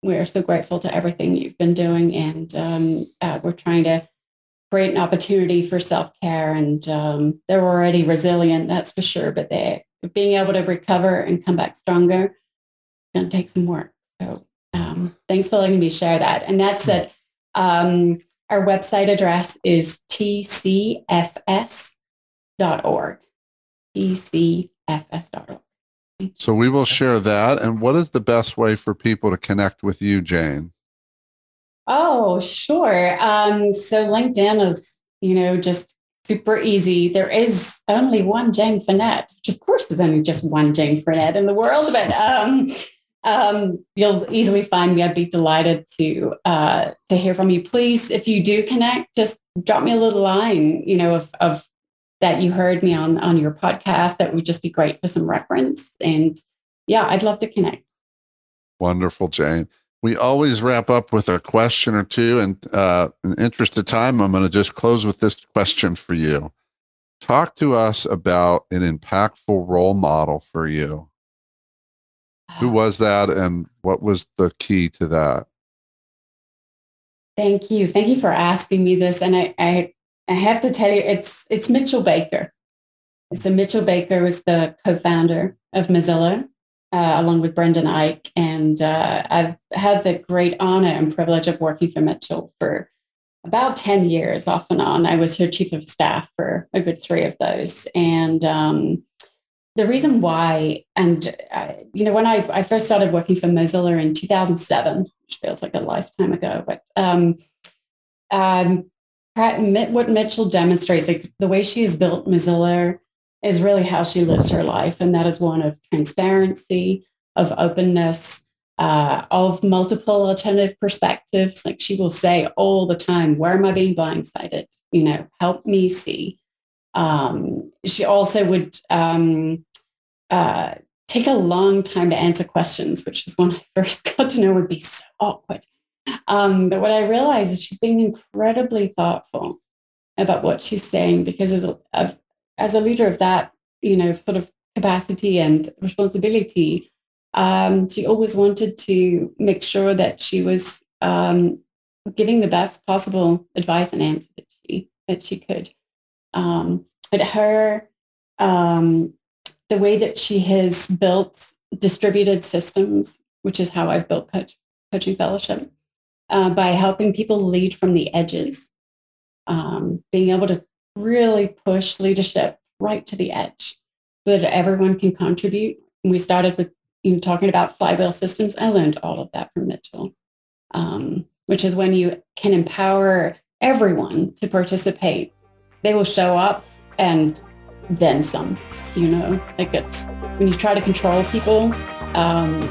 We're so grateful to everything you've been doing, and um, uh, we're trying to create an opportunity for self care. And um, they're already resilient, that's for sure, but they're being able to recover and come back stronger going to take some work. So um, thanks for letting me share that. And that's it. Um, our website address is tcfs.org. tcfs.org. So we will share that. And what is the best way for people to connect with you, Jane? Oh, sure. Um, so LinkedIn is, you know, just super easy. There is only one Jane Finette, which of course there's only just one Jane Finette in the world, but um, um, you'll easily find me. I'd be delighted to uh, to hear from you. Please, if you do connect, just drop me a little line, you know, of, of that you heard me on on your podcast. That would just be great for some reference. And yeah i'd love to connect. Wonderful jane. We always wrap up with a question or two. And uh, in the interest of time i'm going to just close with this question for you. Talk to us about an impactful role model for you who was that and what was the key to that thank you thank you for asking me this and i, I I have to tell you, it's it's Mitchell Baker. So Mitchell Baker was the co-founder of Mozilla, uh, along with Brendan Eich, and uh, I've had the great honor and privilege of working for Mitchell for about ten years, off and on. I was her chief of staff for a good three of those, and um, the reason why, and uh, you know, when I, I first started working for Mozilla in 2007, which feels like a lifetime ago, but um, um, what Mitchell demonstrates, like the way she's built Mozilla is really how she lives her life. And that is one of transparency, of openness, uh, of multiple alternative perspectives. Like she will say all the time, where am I being blindsided? You know, help me see. Um, she also would um, uh, take a long time to answer questions, which is when I [LAUGHS] first got to know would be so awkward. Um, but what I realized is she's being incredibly thoughtful about what she's saying because as a, of, as a leader of that, you know, sort of capacity and responsibility, um, she always wanted to make sure that she was um, giving the best possible advice and answer that she that she could. Um, but her, um, the way that she has built distributed systems which is how I've built Coach, Coaching Fellowship, uh, by helping people lead from the edges, um, being able to really push leadership right to the edge so that everyone can contribute. We started with you know, talking about flywheel systems. I learned all of that from Mitchell, um, which is when you can empower everyone to participate. They will show up and then some, you know, like it's when you try to control people, um,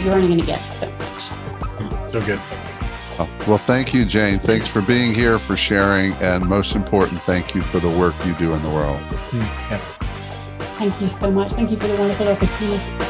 you're only going to get so much. So good. Oh, well, thank you, Jane. Thanks for being here, for sharing, and most important, thank you for the work you do in the world. Mm, yes. Thank you so much. Thank you for the wonderful opportunity.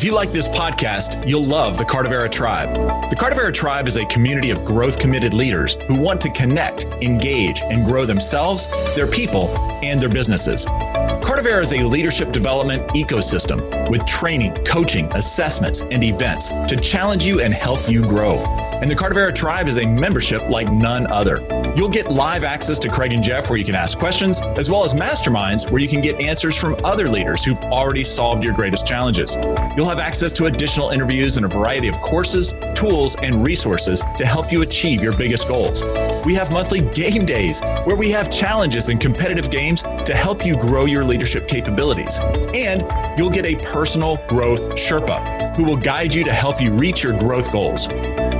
If you like this podcast, you'll love the Cardivera Tribe. The Cardivera Tribe is a community of growth committed leaders who want to connect, engage, and grow themselves, their people, and their businesses. Cardivera is a leadership development ecosystem with training, coaching, assessments, and events to challenge you and help you grow. And the Cardivera Tribe is a membership like none other. You'll get live access to Craig and Jeff where you can ask questions, as well as masterminds where you can get answers from other leaders who've already solved your greatest challenges. You'll have access to additional interviews and a variety of courses, tools, and resources to help you achieve your biggest goals. We have monthly game days where we have challenges and competitive games to help you grow your leadership capabilities. And you'll get a personal growth Sherpa who will guide you to help you reach your growth goals.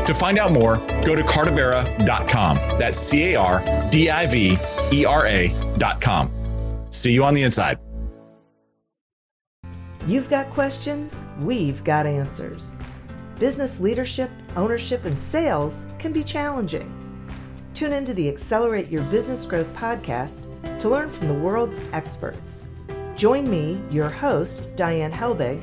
To find out more, go to cardivera.com. That's C A R D I V E R A.com. See you on the inside. You've got questions, we've got answers. Business leadership, ownership, and sales can be challenging. Tune into the Accelerate Your Business Growth podcast to learn from the world's experts. Join me, your host, Diane Helbig,